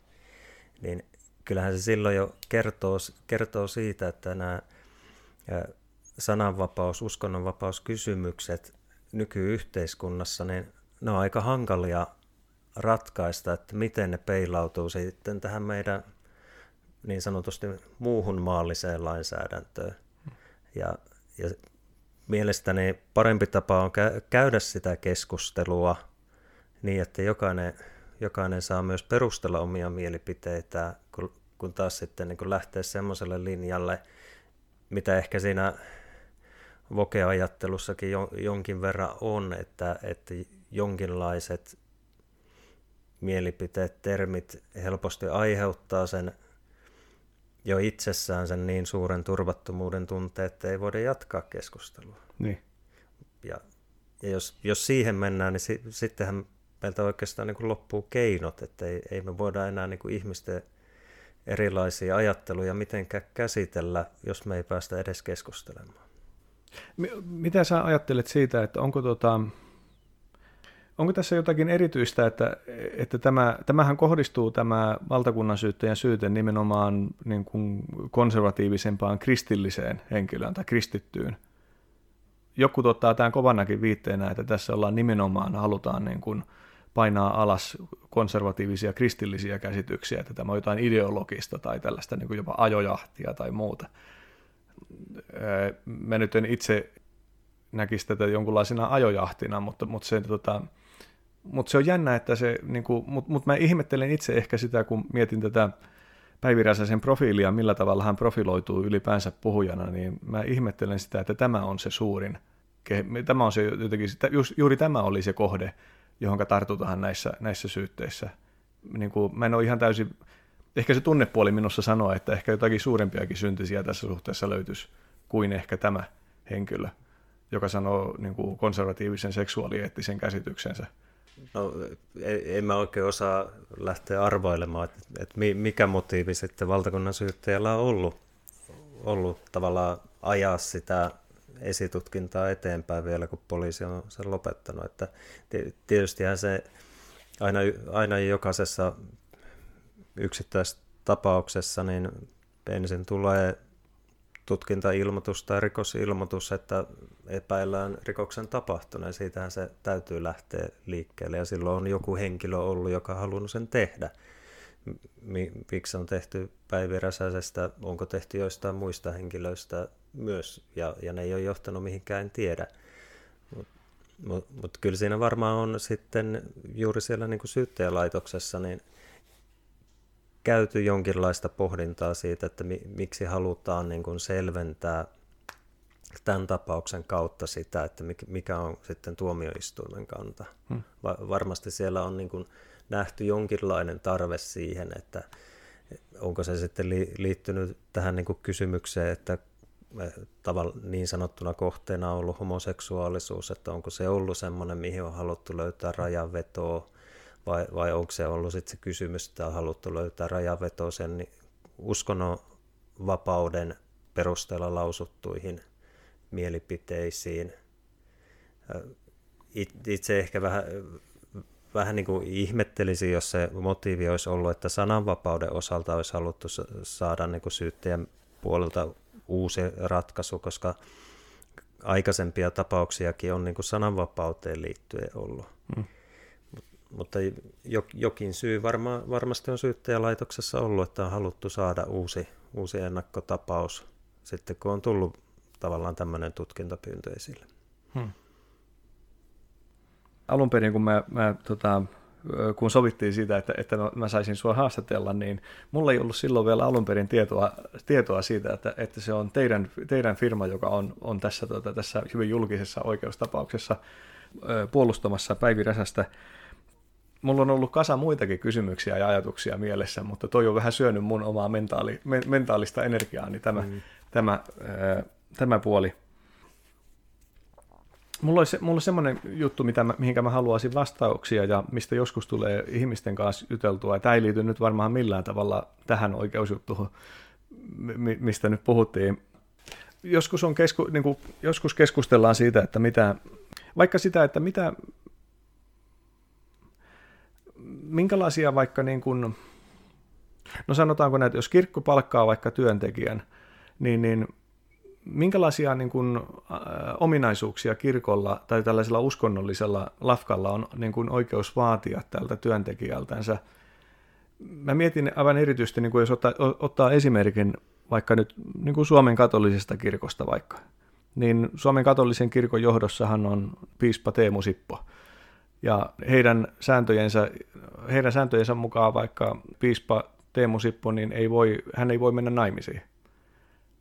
Niin kyllähän se silloin jo kertoo, kertoo siitä, että nämä sananvapaus, uskonnonvapauskysymykset nykyyhteiskunnassa, niin ne on aika hankalia ratkaista, että miten ne peilautuu sitten tähän meidän niin sanotusti muuhun maalliseen lainsäädäntöön. Ja, ja mielestäni parempi tapa on käydä sitä keskustelua niin, että jokainen, jokainen saa myös perustella omia mielipiteitä, kun, taas sitten niin kun lähtee semmoiselle linjalle, mitä ehkä siinä vokeajattelussakin jonkin verran on, että, että jonkinlaiset mielipiteet, termit helposti aiheuttaa sen jo itsessään sen niin suuren turvattomuuden tunteen, että ei voida jatkaa keskustelua. Niin. Ja, ja jos, jos siihen mennään, niin si, sittenhän meiltä oikeastaan niin kuin loppuu keinot, että ei, ei me voida enää niin kuin ihmisten erilaisia ajatteluja mitenkään käsitellä, jos me ei päästä edes keskustelemaan. Mitä sä ajattelet siitä, että onko, tota, onko tässä jotakin erityistä, että, että tämä, tämähän kohdistuu tämä valtakunnan syyttäjän syyte nimenomaan niin kuin konservatiivisempaan kristilliseen henkilöön tai kristittyyn joku ottaa tämän kovanakin viitteenä, että tässä ollaan nimenomaan, halutaan niin kuin painaa alas konservatiivisia kristillisiä käsityksiä, että tämä on jotain ideologista tai tällaista niin kuin jopa ajojahtia tai muuta. Mä nyt en itse näkisi tätä jonkunlaisena ajojahtina, mutta, mutta, se, tota, mutta se on jännä, että se, niin kuin, mutta, mutta mä ihmettelen itse ehkä sitä, kun mietin tätä Päivi Räsäsen profiilia, millä tavalla hän profiloituu ylipäänsä puhujana, niin mä ihmettelen sitä, että tämä on se suurin, tämä on se jotenkin, juuri tämä oli se kohde, johon tartutaan näissä, näissä syytteissä. Niin kuin, mä en ole ihan täysin, ehkä se tunnepuoli minussa sanoo, että ehkä jotakin suurempiakin syntisiä tässä suhteessa löytyisi kuin ehkä tämä henkilö, joka sanoo niin kuin konservatiivisen seksuaalieettisen käsityksensä. No, en mä oikein osaa lähteä arvoilemaan, että, että mikä motiivi sitten valtakunnan syyttäjällä on ollut, ollut tavallaan ajaa sitä esitutkintaa eteenpäin vielä, kun poliisi on sen lopettanut. Että tietystihän se aina, aina jokaisessa yksittäisessä tapauksessa niin ensin tulee tutkintailmoitus tai rikosilmoitus, että epäillään rikoksen tapahtuneen. Siitähän se täytyy lähteä liikkeelle ja silloin on joku henkilö ollut, joka on halunnut sen tehdä. Miksi on tehty Päivi Räsäsestä, onko tehty joistain muista henkilöistä myös, ja, ja ne ei ole johtanut mihinkään, en tiedä. Mutta mut, mut kyllä siinä varmaan on sitten juuri siellä niin syyttäjälaitoksessa niin käyty jonkinlaista pohdintaa siitä, että mi, miksi halutaan niin kuin selventää tämän tapauksen kautta sitä, että mikä on sitten tuomioistuimen kanta. Hmm. Va, varmasti siellä on niin kuin nähty jonkinlainen tarve siihen, että onko se sitten liittynyt tähän niin kuin kysymykseen, että tavalla niin sanottuna kohteena on ollut homoseksuaalisuus, että onko se ollut semmoinen, mihin on haluttu löytää rajanvetoa, vai, vai onko se ollut sitten se kysymys, että on haluttu löytää rajanvetoa sen uskonnon vapauden perusteella lausuttuihin mielipiteisiin. Itse ehkä vähän, vähän niin kuin ihmettelisin, jos se motiivi olisi ollut, että sananvapauden osalta olisi haluttu saada niin kuin syyttäjän puolelta uusi ratkaisu, koska aikaisempia tapauksiakin on niin kuin sananvapauteen liittyen ollut. Hmm. Mutta jokin syy varma, varmasti on syyttäjälaitoksessa ollut, että on haluttu saada uusi, uusi ennakkotapaus sitten, kun on tullut tavallaan tämmöinen tutkintapyyntö esille. Hmm. Alun perin, kun mä, mä tota, kun sovittiin siitä, että, että mä saisin sua haastatella, niin mulla ei ollut silloin vielä alun perin tietoa, tietoa siitä, että, että se on teidän, teidän firma, joka on, on tässä, tota, tässä hyvin julkisessa oikeustapauksessa puolustamassa Päivi Räsästä. Mulla on ollut kasa muitakin kysymyksiä ja ajatuksia mielessä, mutta toi on vähän syönyt mun omaa mentaali, me, mentaalista energiaa, niin tämä, mm. tämä, ää, tämä puoli – Mulla olisi, mulla olisi semmoinen juttu, mitä mä, mihinkä mä haluaisin vastauksia ja mistä joskus tulee ihmisten kanssa juteltua. Tämä ei liity nyt varmaan millään tavalla tähän oikeusjuttuun, mistä nyt puhuttiin. Joskus, on kesku, niin kuin, joskus keskustellaan siitä, että mitä, vaikka sitä, että mitä, minkälaisia vaikka niin kuin, no sanotaanko näitä, jos kirkko palkkaa vaikka työntekijän, niin, niin minkälaisia niin kuin, äh, ominaisuuksia kirkolla tai tällaisella uskonnollisella lafkalla on niin kuin, oikeus vaatia tältä työntekijältänsä? Mä mietin aivan erityisesti, niin kuin jos ottaa, ottaa esimerkin vaikka nyt niin kuin Suomen katolisesta kirkosta vaikka, niin Suomen katolisen kirkon johdossahan on piispa Teemu Sippo. Ja heidän sääntöjensä, heidän sääntöjensä mukaan vaikka piispa Teemu Sippo, niin ei voi, hän ei voi mennä naimisiin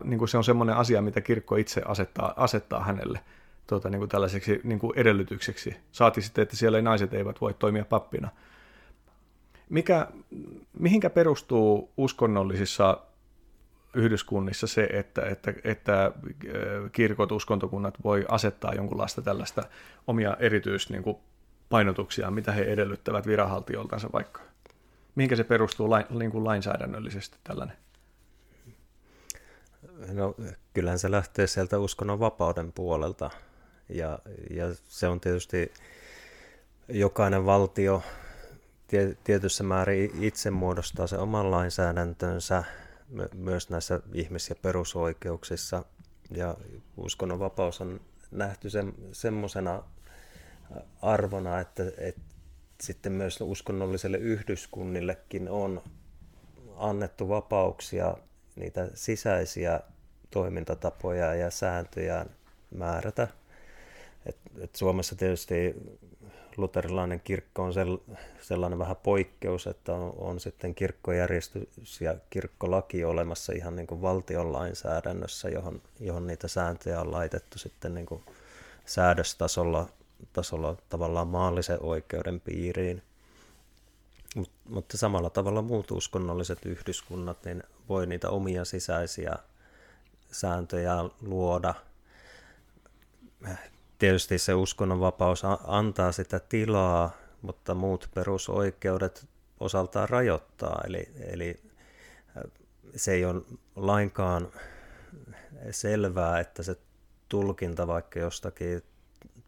niin kuin se on semmoinen asia, mitä kirkko itse asettaa, asettaa hänelle tuota, niin kuin tällaiseksi niin kuin edellytykseksi. Saati sitten, että siellä naiset eivät voi toimia pappina. Mikä, mihinkä perustuu uskonnollisissa yhdyskunnissa se, että, että, että äh, kirkot, uskontokunnat voi asettaa jonkunlaista tällaista omia erityis, niin kuin painotuksia, mitä he edellyttävät viranhaltijoiltansa vaikka? Mihinkä se perustuu lain, niin lainsäädännöllisesti tällainen? No kyllähän se lähtee sieltä uskonnon vapauden puolelta ja, ja se on tietysti jokainen valtio tietyssä määrin itse muodostaa se oman lainsäädäntönsä myös näissä ihmis- ja perusoikeuksissa. Ja uskonnonvapaus on nähty se, semmoisena arvona, että, että sitten myös uskonnolliselle yhdyskunnillekin on annettu vapauksia niitä sisäisiä toimintatapoja ja sääntöjä määrätä. Et, et Suomessa tietysti luterilainen kirkko on sellainen vähän poikkeus, että on, on sitten kirkkojärjestys ja kirkkolaki olemassa ihan niin kuin valtion lainsäädännössä, johon, johon niitä sääntöjä on laitettu sitten niin kuin säädöstasolla tasolla tavallaan maallisen oikeuden piiriin. Mut, mutta samalla tavalla muut uskonnolliset yhdyskunnat niin voi niitä omia sisäisiä sääntöjä luoda. Tietysti se uskonnonvapaus antaa sitä tilaa, mutta muut perusoikeudet osaltaan rajoittaa. Eli, eli se ei ole lainkaan selvää, että se tulkinta vaikka jostakin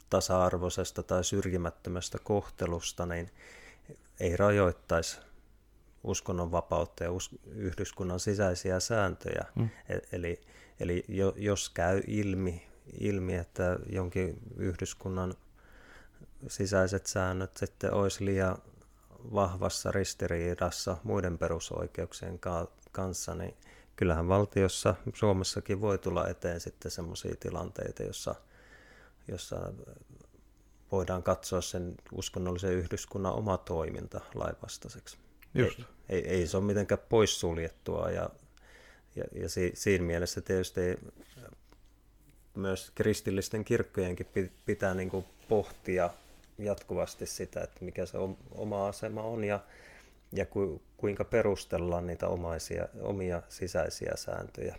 tasa-arvoisesta tai syrjimättömästä kohtelusta, niin ei rajoittaisi uskonnonvapautta ja us- yhdyskunnan sisäisiä sääntöjä. Mm. E-, eli, eli jo, jos käy ilmi, ilmi, että jonkin yhdyskunnan sisäiset säännöt sitten olisi liian vahvassa ristiriidassa muiden perusoikeuksien ka- kanssa, niin kyllähän valtiossa, Suomessakin voi tulla eteen sitten sellaisia tilanteita, jossa – jossa voidaan katsoa sen uskonnollisen yhdyskunnan oma toiminta lainvastaiseksi. Just. Ei, ei, ei se ole mitenkään poissuljettua ja, ja, ja si, siinä mielessä tietysti myös kristillisten kirkkojenkin pitää niin kuin pohtia jatkuvasti sitä, että mikä se oma asema on ja, ja ku, kuinka perustellaan niitä omaisia, omia sisäisiä sääntöjä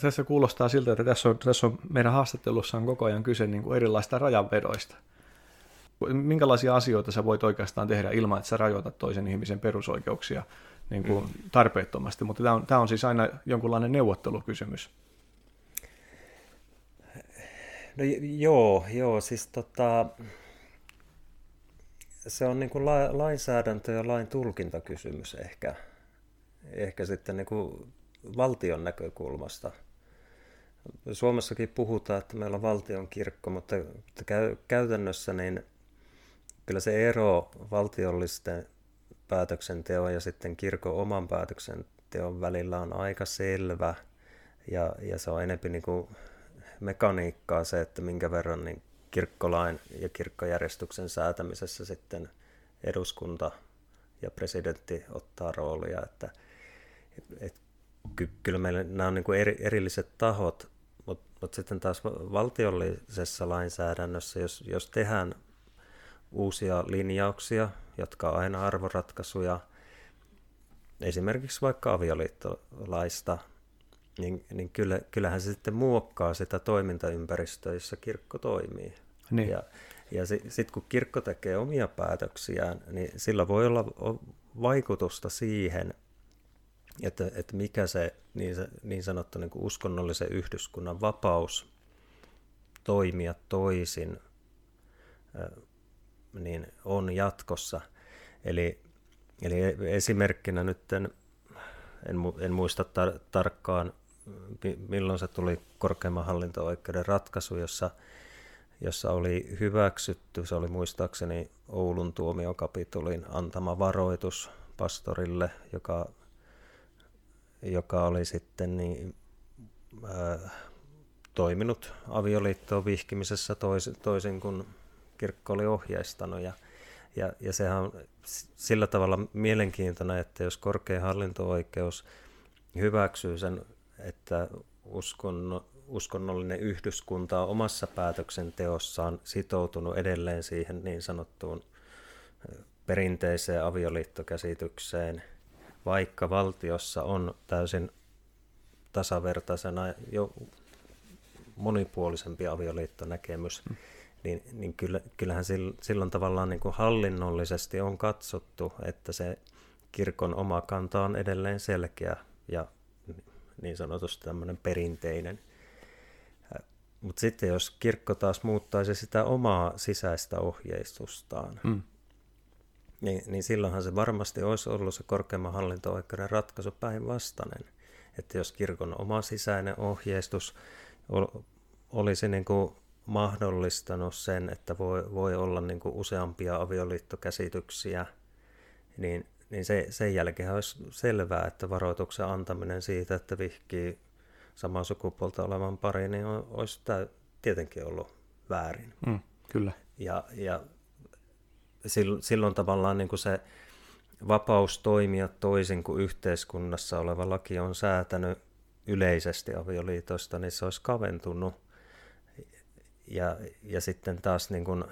tässä kuulostaa siltä, että tässä on, tässä on meidän haastattelussa on koko ajan kyse niin kuin erilaista rajanvedoista. Minkälaisia asioita sä voit oikeastaan tehdä ilman, että sä rajoitat toisen ihmisen perusoikeuksia niin kuin mm. tarpeettomasti, mutta tämä on, tämä on siis aina jonkunlainen neuvottelukysymys. No joo, joo siis tota, se on niin kuin la, lainsäädäntö ja lain tulkintakysymys ehkä, ehkä sitten niin kuin valtion näkökulmasta. Suomessakin puhutaan, että meillä on valtion kirkko, mutta käytännössä niin kyllä se ero valtiollisten päätöksenteon ja sitten kirkon oman päätöksenteon välillä on aika selvä. Ja, ja se on enempi niin kuin mekaniikkaa se, että minkä verran niin kirkkolain ja kirkkojärjestyksen säätämisessä sitten eduskunta ja presidentti ottaa roolia. Että, et, ky- kyllä meillä nämä on niin kuin eri, erilliset tahot, mutta mut sitten taas valtiollisessa lainsäädännössä, jos, jos tehdään uusia linjauksia, jotka on aina arvoratkaisuja, esimerkiksi vaikka avioliittolaista, niin, niin kyllä, kyllähän se sitten muokkaa sitä toimintaympäristöä, jossa kirkko toimii. Niin. Ja, ja sitten kun kirkko tekee omia päätöksiään, niin sillä voi olla vaikutusta siihen, että, että mikä se niin, niin sanottu niin uskonnollisen yhdyskunnan vapaus toimia toisin niin on jatkossa. Eli, eli esimerkkinä nyt en, en, en muista tar- tarkkaan, milloin se tuli korkeimman hallinto-oikeuden ratkaisu, jossa, jossa oli hyväksytty, se oli muistaakseni Oulun tuomiokapitulin antama varoitus pastorille, joka joka oli sitten niin, äh, toiminut avioliittoon vihkimisessä toisin, toisin kuin kirkko oli ohjeistanut. Ja, ja, ja sehän on sillä tavalla mielenkiintoinen, että jos korkein hallinto-oikeus hyväksyy sen, että uskon, uskonnollinen yhdyskunta on omassa päätöksenteossaan sitoutunut edelleen siihen niin sanottuun perinteiseen avioliittokäsitykseen – vaikka valtiossa on täysin tasavertaisena jo monipuolisempi avioliittonäkemys, mm. niin, niin kyllä, kyllähän silloin tavallaan niin kuin hallinnollisesti on katsottu, että se kirkon oma kanta on edelleen selkeä ja niin sanotusti tämmöinen perinteinen. Mutta sitten jos kirkko taas muuttaisi sitä omaa sisäistä ohjeistustaan, mm niin, niin silloinhan se varmasti olisi ollut se korkeimman hallinto-oikeuden ratkaisu päinvastainen. Että jos kirkon oma sisäinen ohjeistus, olisi niin kuin mahdollistanut sen, että voi, voi olla niin kuin useampia avioliittokäsityksiä, niin, niin se, sen jälkeen olisi selvää, että varoituksen antaminen siitä, että vihkii samaa sukupuolta olevan pari, niin olisi tämä tietenkin ollut väärin. Mm, kyllä. Ja, ja silloin, tavallaan niin kuin se vapaus toimia toisin kuin yhteiskunnassa oleva laki on säätänyt yleisesti avioliitosta, niin se olisi kaventunut. Ja, ja sitten taas niin kuin,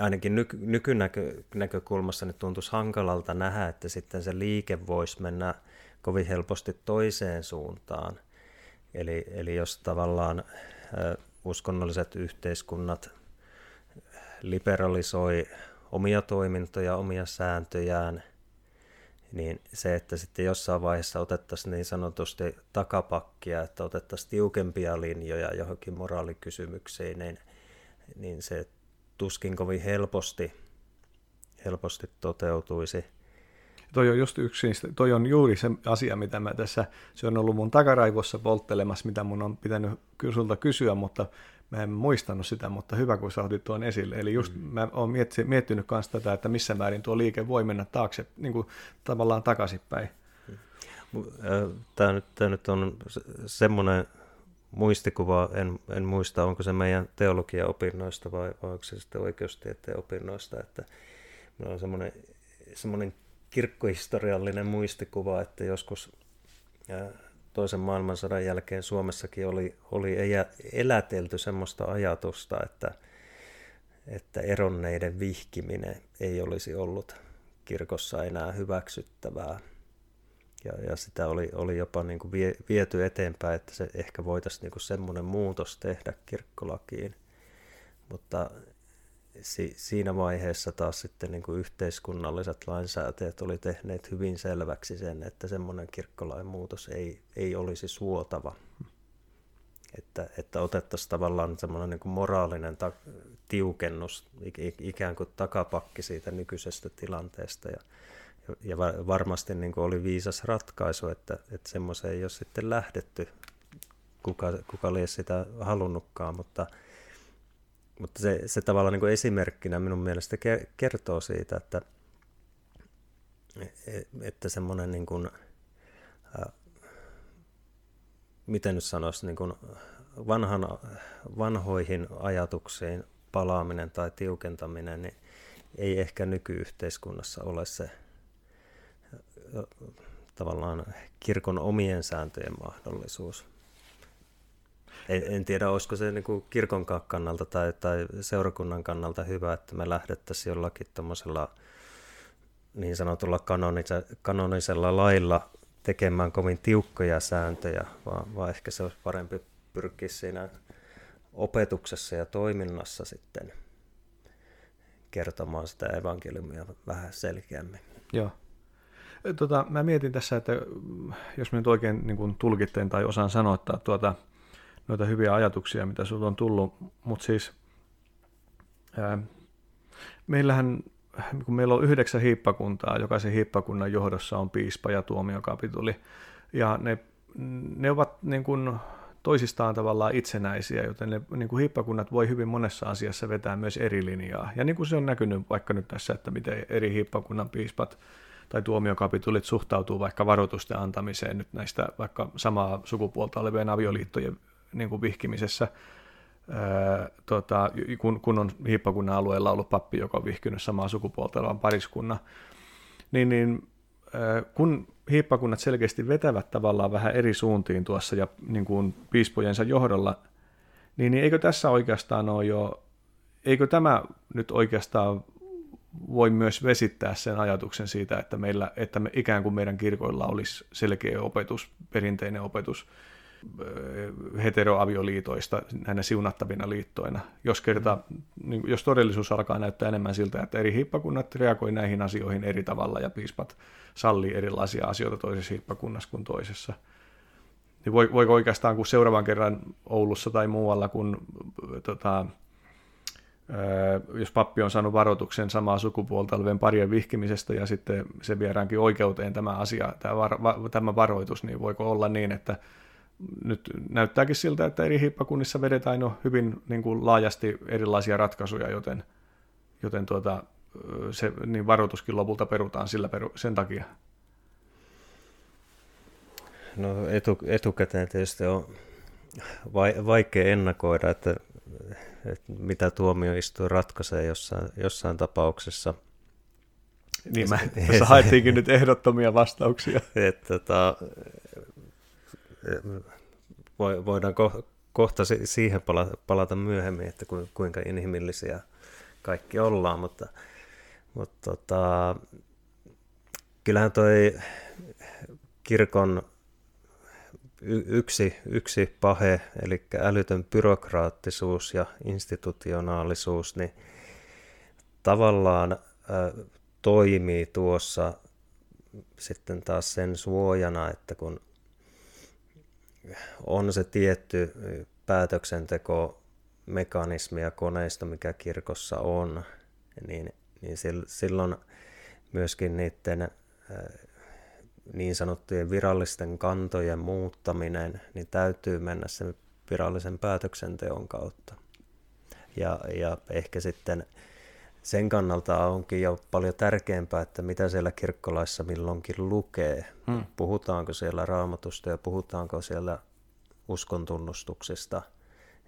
ainakin nyky, nykynäkökulmassa nyt tuntuisi hankalalta nähdä, että sitten se liike voisi mennä kovin helposti toiseen suuntaan. Eli, eli jos tavallaan uskonnolliset yhteiskunnat liberalisoi omia toimintoja, omia sääntöjään, niin se, että sitten jossain vaiheessa otettaisiin niin sanotusti takapakkia, että otettaisiin tiukempia linjoja johonkin moraalikysymyksiin, niin, niin se tuskin kovin helposti, helposti toteutuisi. Toi on just yksi, toi on juuri se asia, mitä mä tässä, se on ollut mun takaraivossa polttelemassa, mitä mun on pitänyt sulta kysyä, mutta mä en muistanut sitä, mutta hyvä kun sä otit tuon esille. Eli just mm. mä oon mietti, miettinyt myös tätä, että missä määrin tuo liike voi mennä taakse, niin kuin tavallaan takaisinpäin. Tämä nyt, tämä nyt on semmoinen muistikuva, en, en muista, onko se meidän teologiaopinnoista vai, vai onko se sitten oikeustieteen opinnoista, että on semmoinen, semmoinen kirkkohistoriallinen muistikuva, että joskus toisen maailmansodan jälkeen Suomessakin oli, oli elätelty semmoista ajatusta, että, että eronneiden vihkiminen ei olisi ollut kirkossa enää hyväksyttävää. Ja, ja sitä oli, oli jopa niin kuin vie, viety eteenpäin, että se ehkä voitaisiin niin kuin semmoinen muutos tehdä kirkkolakiin. Mutta si, siinä vaiheessa taas sitten niin kuin yhteiskunnalliset lainsäätäjät oli tehneet hyvin selväksi sen, että semmoinen kirkkolain muutos ei, ei olisi suotava. Että, että otettaisiin tavallaan semmoinen niin kuin moraalinen ta- tiukennus, ikään kuin takapakki siitä nykyisestä tilanteesta. Ja, ja varmasti niin kuin oli viisas ratkaisu, että, että semmoiseen ei ole sitten lähdetty, kuka, kuka oli sitä halunnutkaan, mutta – mutta se, se tavallaan niin kuin esimerkkinä minun mielestä kertoo siitä, että, e, että semmoinen niin kuin, äh, miten nyt sanoisi, niin kuin vanhan, vanhoihin ajatuksiin palaaminen tai tiukentaminen, niin ei ehkä nykyyhteiskunnassa ole se tavallaan kirkon omien sääntöjen mahdollisuus en, en tiedä, olisiko se niin kuin kirkon kannalta tai, tai seurakunnan kannalta hyvä, että me lähdettäisiin jollakin tuommoisella niin sanotulla kanonise, kanonisella lailla tekemään kovin tiukkoja sääntöjä, vaan, vaan ehkä se olisi parempi pyrkiä siinä opetuksessa ja toiminnassa sitten kertomaan sitä evankeliumia vähän selkeämmin. Joo. Tota, mä mietin tässä, että jos mä nyt oikein niin tulkitteen tai osaan sanoa, että tuota, noita hyviä ajatuksia, mitä sinulla on tullut, mutta siis ää, meillähän, kun meillä on yhdeksän hiippakuntaa, jokaisen hiippakunnan johdossa on piispa ja tuomiokapituli, ja ne, ne ovat niin kuin toisistaan tavallaan itsenäisiä, joten ne niin kuin hiippakunnat voi hyvin monessa asiassa vetää myös eri linjaa. Ja niin kuin se on näkynyt vaikka nyt tässä, että miten eri hiippakunnan piispat tai tuomiokapitulit suhtautuu vaikka varoitusten antamiseen nyt näistä vaikka samaa sukupuolta olevien avioliittojen niin kuin vihkimisessä, ää, tota, kun, kun on hiippakunnan alueella ollut pappi, joka on vihkynyt samaa sukupuolta olevan pariskunnan, niin, niin ää, kun hiippakunnat selkeästi vetävät tavallaan vähän eri suuntiin tuossa ja niin kuin piispojensa johdolla, niin, niin eikö tässä oikeastaan ole jo, eikö tämä nyt oikeastaan voi myös vesittää sen ajatuksen siitä, että, meillä, että me, ikään kuin meidän kirkoilla olisi selkeä opetus, perinteinen opetus heteroavioliitoista näinä siunattavina liittoina, jos, kerta, niin jos todellisuus alkaa näyttää enemmän siltä, että eri hiippakunnat reagoi näihin asioihin eri tavalla ja piispat sallii erilaisia asioita toisessa hiippakunnassa kuin toisessa. Niin voiko oikeastaan, kun seuraavan kerran Oulussa tai muualla, kun tota, jos pappi on saanut varoituksen samaa sukupuolta olevien parien vihkimisestä ja sitten se viedäänkin oikeuteen tämä asia, tämä, var, tämä varoitus, niin voiko olla niin, että nyt näyttääkin siltä, että eri hiippakunnissa vedetään jo hyvin niin kuin laajasti erilaisia ratkaisuja, joten, joten tuota, se niin varoituskin lopulta perutaan sillä peru, sen takia. No etu, etukäteen tietysti on vaikea ennakoida, että, että mitä tuomioistuin ratkaisee jossain, jossain tapauksessa. Niin, mä, tässä haettiinkin nyt ehdottomia vastauksia. Että, tota, voidaan kohta siihen palata myöhemmin, että kuinka inhimillisiä kaikki ollaan, mutta, mutta tota, kyllähän toi kirkon yksi, yksi pahe, eli älytön byrokraattisuus ja institutionaalisuus, niin tavallaan toimii tuossa sitten taas sen suojana, että kun on se tietty päätöksenteko mekanismi ja koneisto, mikä kirkossa on, niin, niin silloin myöskin niiden niin sanottujen virallisten kantojen muuttaminen, niin täytyy mennä sen virallisen päätöksenteon kautta. Ja, ja ehkä sitten sen kannalta onkin jo paljon tärkeämpää, että mitä siellä kirkkolaissa milloinkin lukee. Hmm. Puhutaanko siellä raamatusta ja puhutaanko siellä uskontunnustuksista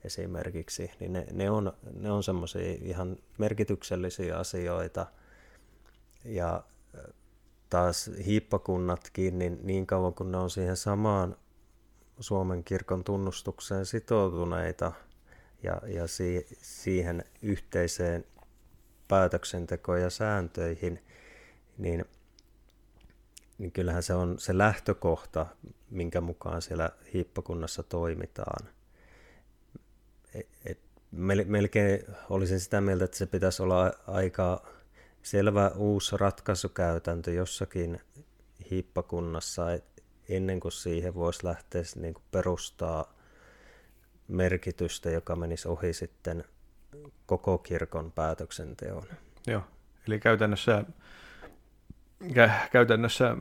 esimerkiksi, niin ne, ne on, ne on semmoisia ihan merkityksellisiä asioita. Ja taas hiippakunnatkin, niin niin kauan kun ne on siihen samaan Suomen kirkon tunnustukseen sitoutuneita ja, ja si, siihen yhteiseen päätöksentekoon ja sääntöihin, niin, niin kyllähän se on se lähtökohta, minkä mukaan siellä hiippakunnassa toimitaan. Et, et melkein olisin sitä mieltä, että se pitäisi olla aika selvä uusi ratkaisukäytäntö jossakin hiippakunnassa, ennen kuin siihen voisi lähteä niin kuin perustaa merkitystä, joka menisi ohi sitten koko kirkon päätöksenteon. Joo, eli käytännössä, käytännössä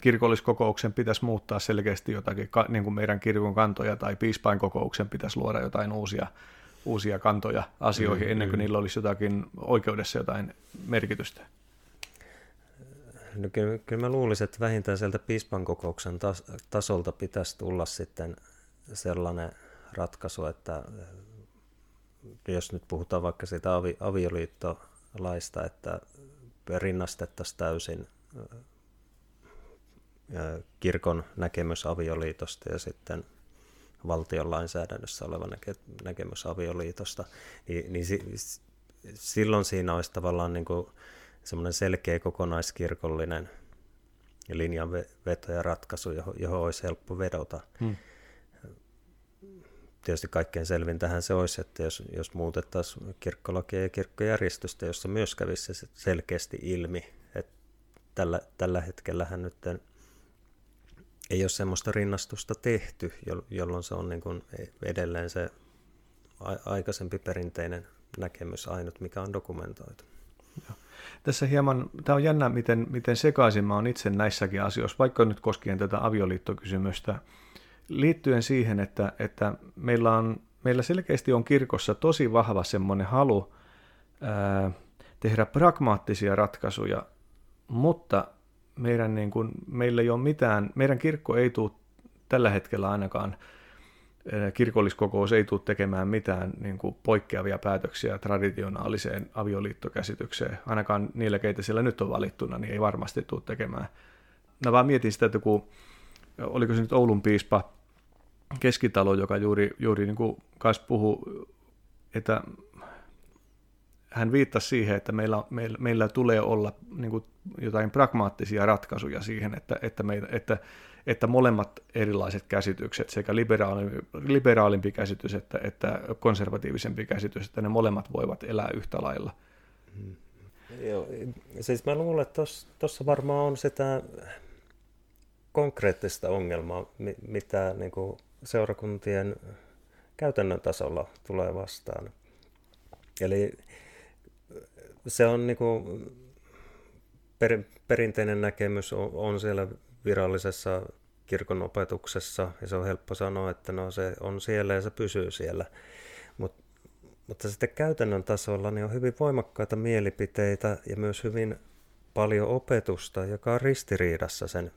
kirkolliskokouksen pitäisi muuttaa selkeästi jotakin, niin kuin meidän kirkon kantoja, tai piispain kokouksen pitäisi luoda jotain uusia uusia kantoja asioihin mm, ennen kuin mm. niillä olisi jotakin oikeudessa jotain merkitystä? No kyllä, kyllä mä luulisin, että vähintään sieltä piispan kokouksen tas, tasolta pitäisi tulla sitten sellainen ratkaisu, että jos nyt puhutaan vaikka siitä avi, avioliittolaista, että rinnastettaisiin täysin kirkon näkemys avioliitosta ja sitten valtion lainsäädännössä oleva näke, näkemys avioliitosta, niin, niin si, silloin siinä olisi tavallaan niin kuin semmoinen selkeä kokonaiskirkollinen linjanveto ja ratkaisu, johon, johon olisi helppo vedota. Hmm. Tietysti kaikkein selvintähän se olisi, että jos, jos muutettaisiin kirkkolakia ja kirkkojärjestystä, jossa myös kävisi se selkeästi ilmi, että tällä, tällä hetkellähän nyt ei ole semmoista rinnastusta tehty, jolloin se on niin kuin edelleen se aikaisempi perinteinen näkemys ainut, mikä on dokumentoitu. Joo. Tässä hieman, tämä on jännä, miten, miten sekaisin mä olen itse näissäkin asioissa, vaikka nyt koskien tätä avioliittokysymystä, liittyen siihen, että, että meillä, on, meillä selkeästi on kirkossa tosi vahva semmoinen halu ää, tehdä pragmaattisia ratkaisuja, mutta meidän niin kuin, meillä ei ole mitään, meidän kirkko ei tule tällä hetkellä ainakaan, kirkolliskokous ei tule tekemään mitään niin kuin poikkeavia päätöksiä traditionaaliseen avioliittokäsitykseen. Ainakaan niillä, keitä siellä nyt on valittuna, niin ei varmasti tule tekemään. Mä vaan mietin sitä, että kun, oliko se nyt Oulun piispa Keskitalo, joka juuri, juuri niin kuin puhui, että hän viittasi siihen, että meillä, meillä, meillä tulee olla niin kuin jotain pragmaattisia ratkaisuja siihen, että, että, meitä, että, että molemmat erilaiset käsitykset, sekä liberaali, liberaalimpi käsitys että, että konservatiivisempi käsitys, että ne molemmat voivat elää yhtä lailla. Hmm. Joo, siis mä luulen, että tuossa varmaan on sitä konkreettista ongelmaa, mitä niin kuin seurakuntien käytännön tasolla tulee vastaan. Eli se on niin kuin per, perinteinen näkemys on, on siellä virallisessa kirkon opetuksessa, ja se on helppo sanoa, että no se on siellä ja se pysyy siellä. Mut, mutta sitten käytännön tasolla niin on hyvin voimakkaita mielipiteitä ja myös hyvin paljon opetusta, joka on ristiriidassa sen,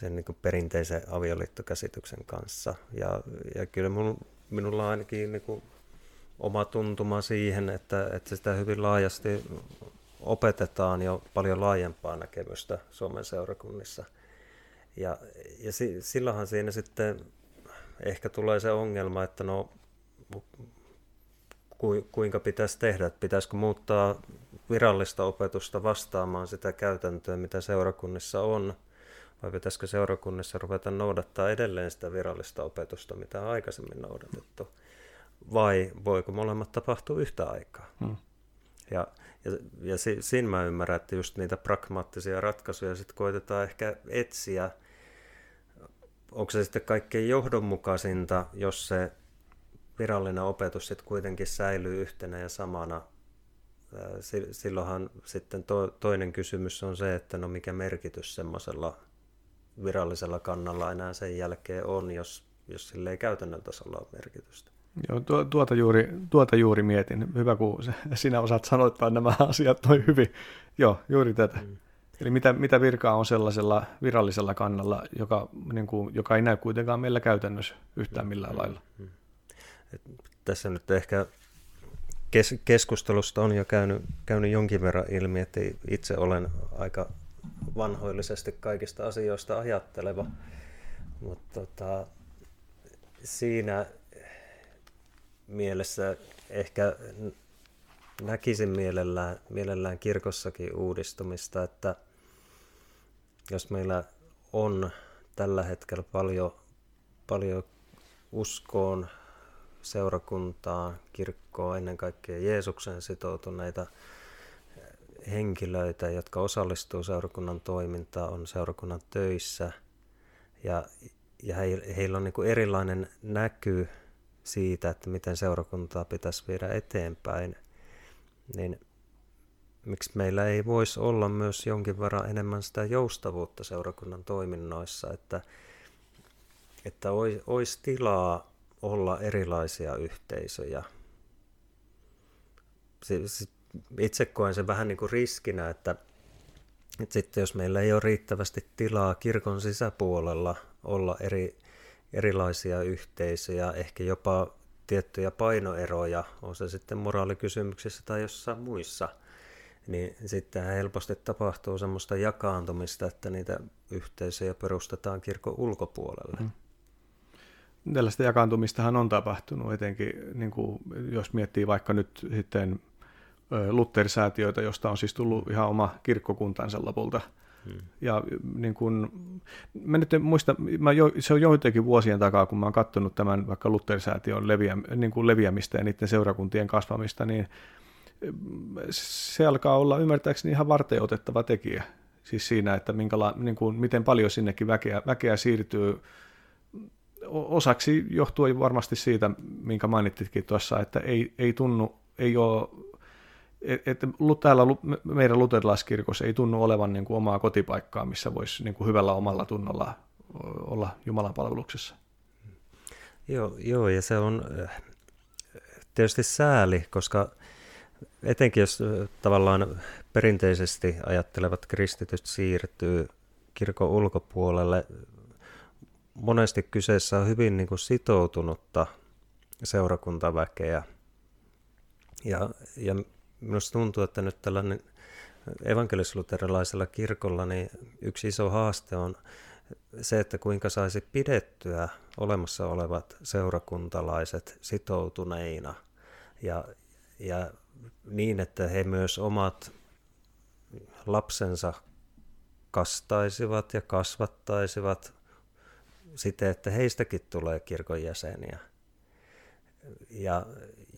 sen niin perinteisen avioliittokäsityksen kanssa. Ja, ja kyllä mun, minulla on ainakin niin kuin oma tuntuma siihen, että, että sitä hyvin laajasti opetetaan jo paljon laajempaa näkemystä Suomen seurakunnissa. Ja, ja si, silloinhan siinä sitten ehkä tulee se ongelma, että no ku, kuinka pitäisi tehdä, että pitäisikö muuttaa virallista opetusta vastaamaan sitä käytäntöä, mitä seurakunnissa on, vai pitäisikö seurakunnissa ruveta noudattaa edelleen sitä virallista opetusta, mitä on aikaisemmin noudatettu, vai voiko molemmat tapahtua yhtä aikaa. Hmm. Ja, ja, ja si, siinä mä ymmärrän, että just niitä pragmaattisia ratkaisuja sitten koitetaan ehkä etsiä. Onko se sitten kaikkein johdonmukaisinta, jos se virallinen opetus sitten kuitenkin säilyy yhtenä ja samana. Silloinhan sitten to, toinen kysymys on se, että no mikä merkitys semmoisella virallisella kannalla enää sen jälkeen on, jos, jos sille ei käytännön tasolla ole merkitystä. Joo, tuota, juuri, tuota juuri mietin. Hyvä, kun sinä osaat sanoittaa nämä asiat noin hyvin. Joo, juuri tätä. Mm. Eli mitä, mitä virkaa on sellaisella virallisella kannalla, joka, niin kuin, joka ei näy kuitenkaan meillä käytännössä yhtään millään mm. lailla? Mm. Et tässä nyt ehkä kes- keskustelusta on jo käynyt, käynyt jonkin verran ilmi, että itse olen aika vanhoillisesti kaikista asioista ajatteleva, mutta tota, siinä mielessä ehkä näkisin mielellään, mielellään kirkossakin uudistumista, että jos meillä on tällä hetkellä paljon, paljon uskoon, seurakuntaa, kirkkoa, ennen kaikkea Jeesuksen sitoutuneita henkilöitä, jotka osallistuu seurakunnan toimintaan, on seurakunnan töissä ja, ja he, heillä on niin erilainen näky siitä, että miten seurakuntaa pitäisi viedä eteenpäin, niin miksi meillä ei voisi olla myös jonkin verran enemmän sitä joustavuutta seurakunnan toiminnoissa, että, että olisi tilaa olla erilaisia yhteisöjä. Itse koen sen vähän niin kuin riskinä, että, että sitten jos meillä ei ole riittävästi tilaa kirkon sisäpuolella olla eri erilaisia yhteisöjä, ehkä jopa tiettyjä painoeroja, on se sitten moraalikysymyksissä tai jossain muissa, niin sitten helposti tapahtuu semmoista jakaantumista, että niitä yhteisöjä perustetaan kirkon ulkopuolelle. Mm. Tällaista jakaantumistahan on tapahtunut, etenkin niin kuin, jos miettii vaikka nyt sitten Luther-säätiöitä, josta on siis tullut ihan oma kirkkokuntansa lopulta – Hmm. Ja niin kun, mä nyt en muista, mä jo, se on joitakin vuosien takaa, kun mä oon katsonut tämän vaikka Luther-säätiön leviä, niin kuin leviämistä ja niiden seurakuntien kasvamista, niin se alkaa olla ymmärtääkseni ihan varten otettava tekijä. Siis siinä, että minkäla, niin kuin, miten paljon sinnekin väkeä, väkeä siirtyy osaksi johtuen varmasti siitä, minkä mainitsitkin tuossa, että ei, ei tunnu, ei ole että täällä meidän luterilaiskirkossa ei tunnu olevan niin kuin omaa kotipaikkaa, missä voisi niin kuin hyvällä omalla tunnolla olla Jumalan palveluksessa. Joo, joo, ja se on tietysti sääli, koska etenkin jos tavallaan perinteisesti ajattelevat kristityt siirtyy kirkon ulkopuolelle, monesti kyseessä on hyvin niin kuin sitoutunutta seurakuntaväkeä. Ja, ja minusta tuntuu, että nyt tällainen evankelisluterilaisella kirkolla niin yksi iso haaste on se, että kuinka saisi pidettyä olemassa olevat seurakuntalaiset sitoutuneina ja, ja niin, että he myös omat lapsensa kastaisivat ja kasvattaisivat siten, että heistäkin tulee kirkon jäseniä. Ja,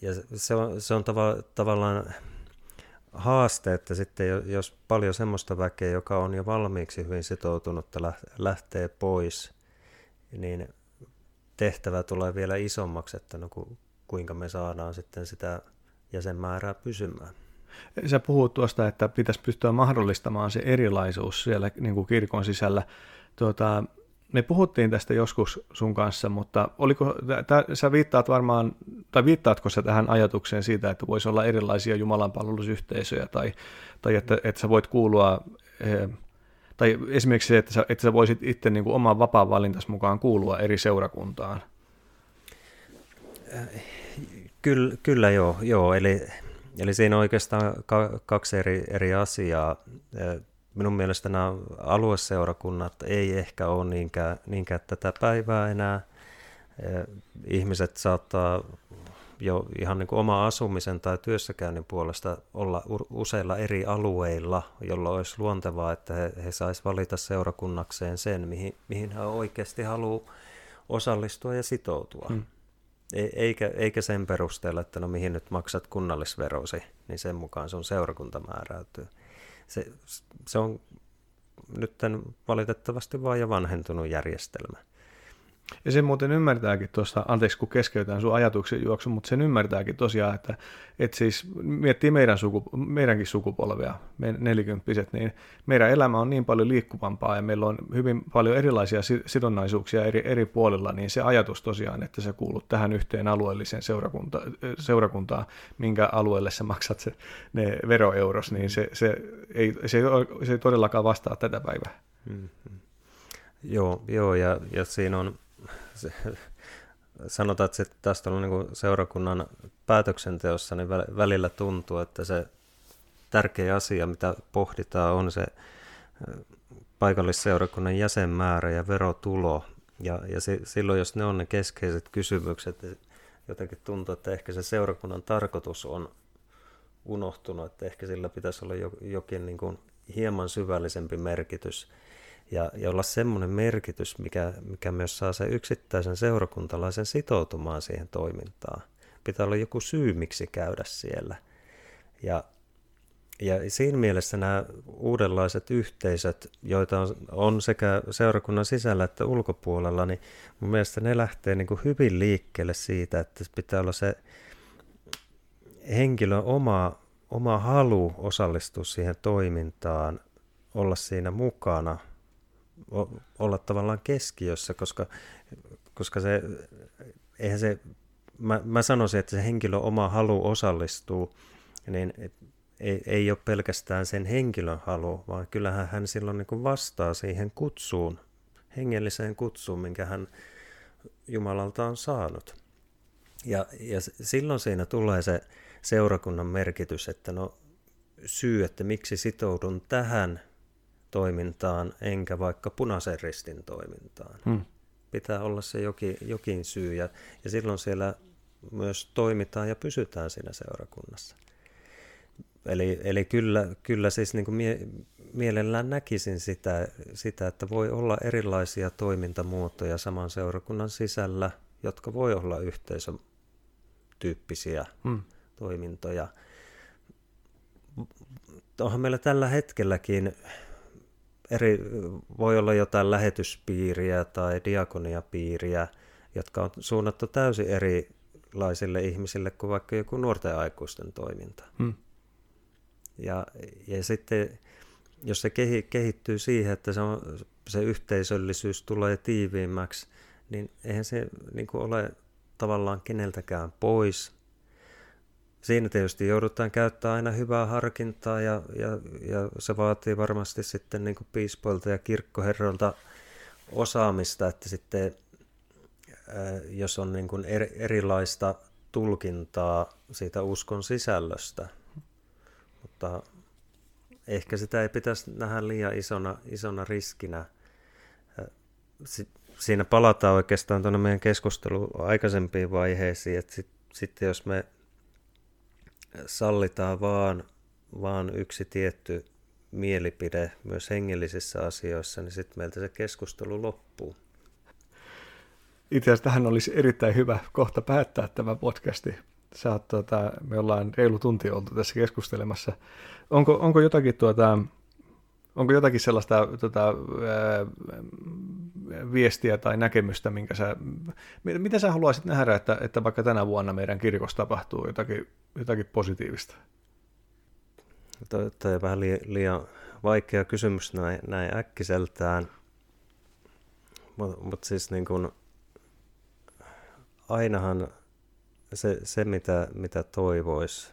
ja se on, se on tava, tavallaan haaste, että sitten jos paljon semmoista väkeä, joka on jo valmiiksi hyvin sitoutunutta, lähtee pois, niin tehtävä tulee vielä isommaksi, että no kuinka me saadaan sitten sitä jäsenmäärää pysymään. Sä puhut tuosta, että pitäisi pystyä mahdollistamaan se erilaisuus siellä niin kuin kirkon sisällä. Tuota, me puhuttiin tästä joskus sun kanssa, mutta oliko, tä, sä viittaat varmaan, tai viittaatko sä tähän ajatukseen siitä, että voisi olla erilaisia jumalanpalvelusyhteisöjä, tai, tai että, että sä voit kuulua, eh, tai esimerkiksi se, että sä, että sä voisit itse niin kuin oman vapaan valintas mukaan kuulua eri seurakuntaan? Kyllä, kyllä joo, joo. Eli, eli siinä on oikeastaan kaksi eri, eri asiaa minun mielestä nämä alueseurakunnat ei ehkä ole niinkään, niinkään tätä päivää enää. Ihmiset saattaa jo ihan niin kuin oma asumisen tai työssäkäynnin puolesta olla useilla eri alueilla, jolla olisi luontevaa, että he, he saisivat valita seurakunnakseen sen, mihin, mihin he oikeasti haluaa osallistua ja sitoutua. Hmm. E, eikä, eikä sen perusteella, että no mihin nyt maksat kunnallisverosi, niin sen mukaan sun seurakunta määräytyy se, se on nyt valitettavasti vaan jo vanhentunut järjestelmä. Ja sen muuten ymmärtääkin tuosta, anteeksi kun keskeytän sun ajatuksen juoksu, mutta sen ymmärtääkin tosiaan, että, että siis miettii meidän suku, meidänkin sukupolvea, me nelikymppiset, niin meidän elämä on niin paljon liikkuvampaa ja meillä on hyvin paljon erilaisia sidonnaisuuksia eri, eri puolilla, niin se ajatus tosiaan, että sä kuulut tähän yhteen alueelliseen seurakunta, seurakuntaan, minkä alueelle sä maksat se, ne veroeuros, niin se, se, ei, se, ei, se ei todellakaan vastaa tätä päivää. Mm-hmm. Joo, joo ja, ja siinä on se, sanotaan, että se tästä on niin seurakunnan päätöksenteossa, niin välillä tuntuu, että se tärkeä asia, mitä pohditaan, on se paikallisseurakunnan jäsenmäärä ja verotulo. Ja, ja se, silloin, jos ne on ne keskeiset kysymykset, niin jotenkin tuntuu, että ehkä se seurakunnan tarkoitus on unohtunut, että ehkä sillä pitäisi olla jokin niin kuin hieman syvällisempi merkitys ja, ja olla semmoinen merkitys, mikä, mikä myös saa sen yksittäisen seurakuntalaisen sitoutumaan siihen toimintaan. Pitää olla joku syy, miksi käydä siellä. Ja, ja siinä mielessä nämä uudenlaiset yhteisöt, joita on, on sekä seurakunnan sisällä että ulkopuolella, niin mun mielestä ne lähtee niin kuin hyvin liikkeelle siitä, että pitää olla se henkilön oma, oma halu osallistua siihen toimintaan, olla siinä mukana – olla tavallaan keskiössä, koska, koska se, eihän se, mä, mä sanoisin, että se henkilö oma halu osallistuu, niin ei, ei ole pelkästään sen henkilön halu, vaan kyllähän hän silloin niin vastaa siihen kutsuun, hengelliseen kutsuun, minkä hän Jumalalta on saanut. Ja, ja silloin siinä tulee se seurakunnan merkitys, että no syy, että miksi sitoudun tähän toimintaan, enkä vaikka punaisen ristin toimintaan. Hmm. Pitää olla se jokin, jokin syy, ja, ja silloin siellä myös toimitaan ja pysytään siinä seurakunnassa. Eli, eli kyllä, kyllä siis niin kuin mie, mielellään näkisin sitä, sitä, että voi olla erilaisia toimintamuotoja saman seurakunnan sisällä, jotka voi olla yhteisötyyppisiä hmm. toimintoja. Onhan meillä tällä hetkelläkin eri, voi olla jotain lähetyspiiriä tai diakoniapiiriä, jotka on suunnattu täysin erilaisille ihmisille kuin vaikka joku nuorten aikuisten toiminta. Hmm. Ja, ja sitten jos se kehittyy siihen, että se, on, se yhteisöllisyys tulee tiiviimmäksi, niin eihän se niin ole tavallaan keneltäkään pois, siinä tietysti joudutaan käyttämään aina hyvää harkintaa ja, ja, ja se vaatii varmasti sitten niin piispoilta ja kirkkoherroilta osaamista, että sitten jos on niin kuin erilaista tulkintaa siitä uskon sisällöstä, mutta ehkä sitä ei pitäisi nähdä liian isona, isona riskinä. Siinä palataan oikeastaan tuonne meidän keskusteluun aikaisempiin vaiheisiin, että sitten sit jos me sallitaan vaan, vaan yksi tietty mielipide myös hengellisissä asioissa, niin sitten meiltä se keskustelu loppuu. Itse asiassa tähän olisi erittäin hyvä kohta päättää tämä podcasti. Sä oot, tuota, me ollaan reilu tunti oltu tässä keskustelemassa. Onko, onko jotakin tuota, Onko jotakin sellaista tota, ää, viestiä tai näkemystä, minkä sä, mitä sä haluaisit nähdä, että, että vaikka tänä vuonna meidän kirkossa tapahtuu jotakin, jotakin positiivista? Tuo on vähän liian vaikea kysymys näin, näin äkkiseltään, Mutta mut siis niin kun, ainahan se, se mitä, mitä toivoisi,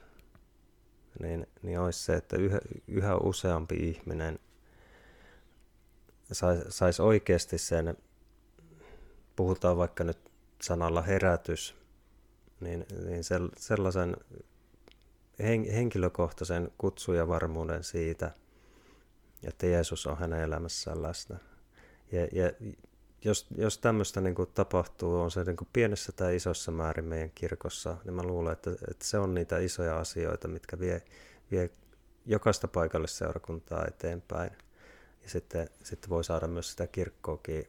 niin, niin olisi se, että yhä, yhä useampi ihminen saisi sais oikeasti sen, puhutaan vaikka nyt sanalla herätys, niin, niin sellaisen henkilökohtaisen kutsujavarmuuden siitä, että Jeesus on hänen elämässään läsnä. Ja, ja jos, jos tämmöistä niin kuin tapahtuu, on se niin kuin pienessä tai isossa määrin meidän kirkossa, niin mä luulen, että, että se on niitä isoja asioita, mitkä vie, vie jokaista paikallisseurakuntaa eteenpäin. Ja sitten, sitten voi saada myös sitä kirkkoakin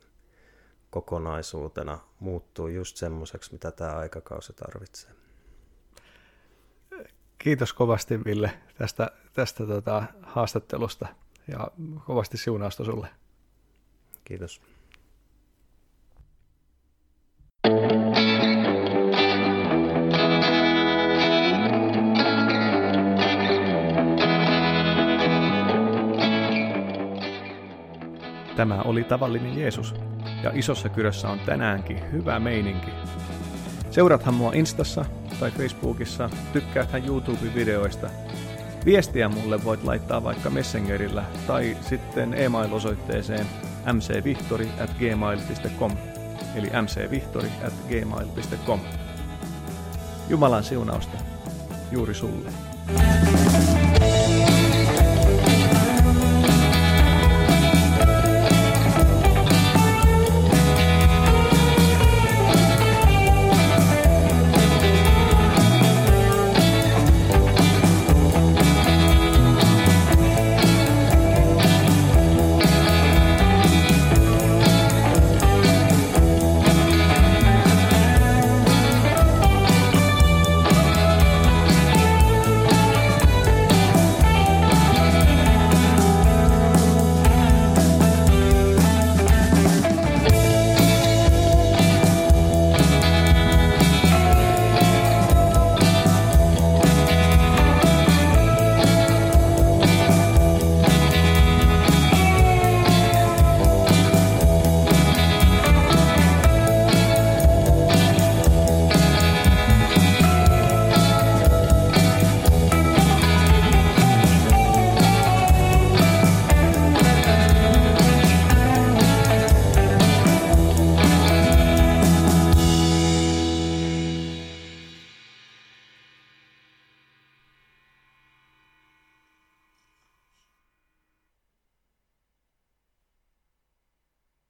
kokonaisuutena muuttua just semmoiseksi, mitä tämä aikakausi tarvitsee. Kiitos kovasti Ville tästä, tästä tota, haastattelusta ja kovasti siunausta sulle. Kiitos. Tämä oli tavallinen Jeesus, ja isossa kyrössä on tänäänkin hyvä meininki. Seuraathan mua Instassa tai Facebookissa, tykkääthän YouTube-videoista. Viestiä mulle voit laittaa vaikka Messengerillä tai sitten e-mail-osoitteeseen mcvihtori at gmail.com eli mcvihtori at gmail.com. Jumalan siunausta juuri sulle. thank you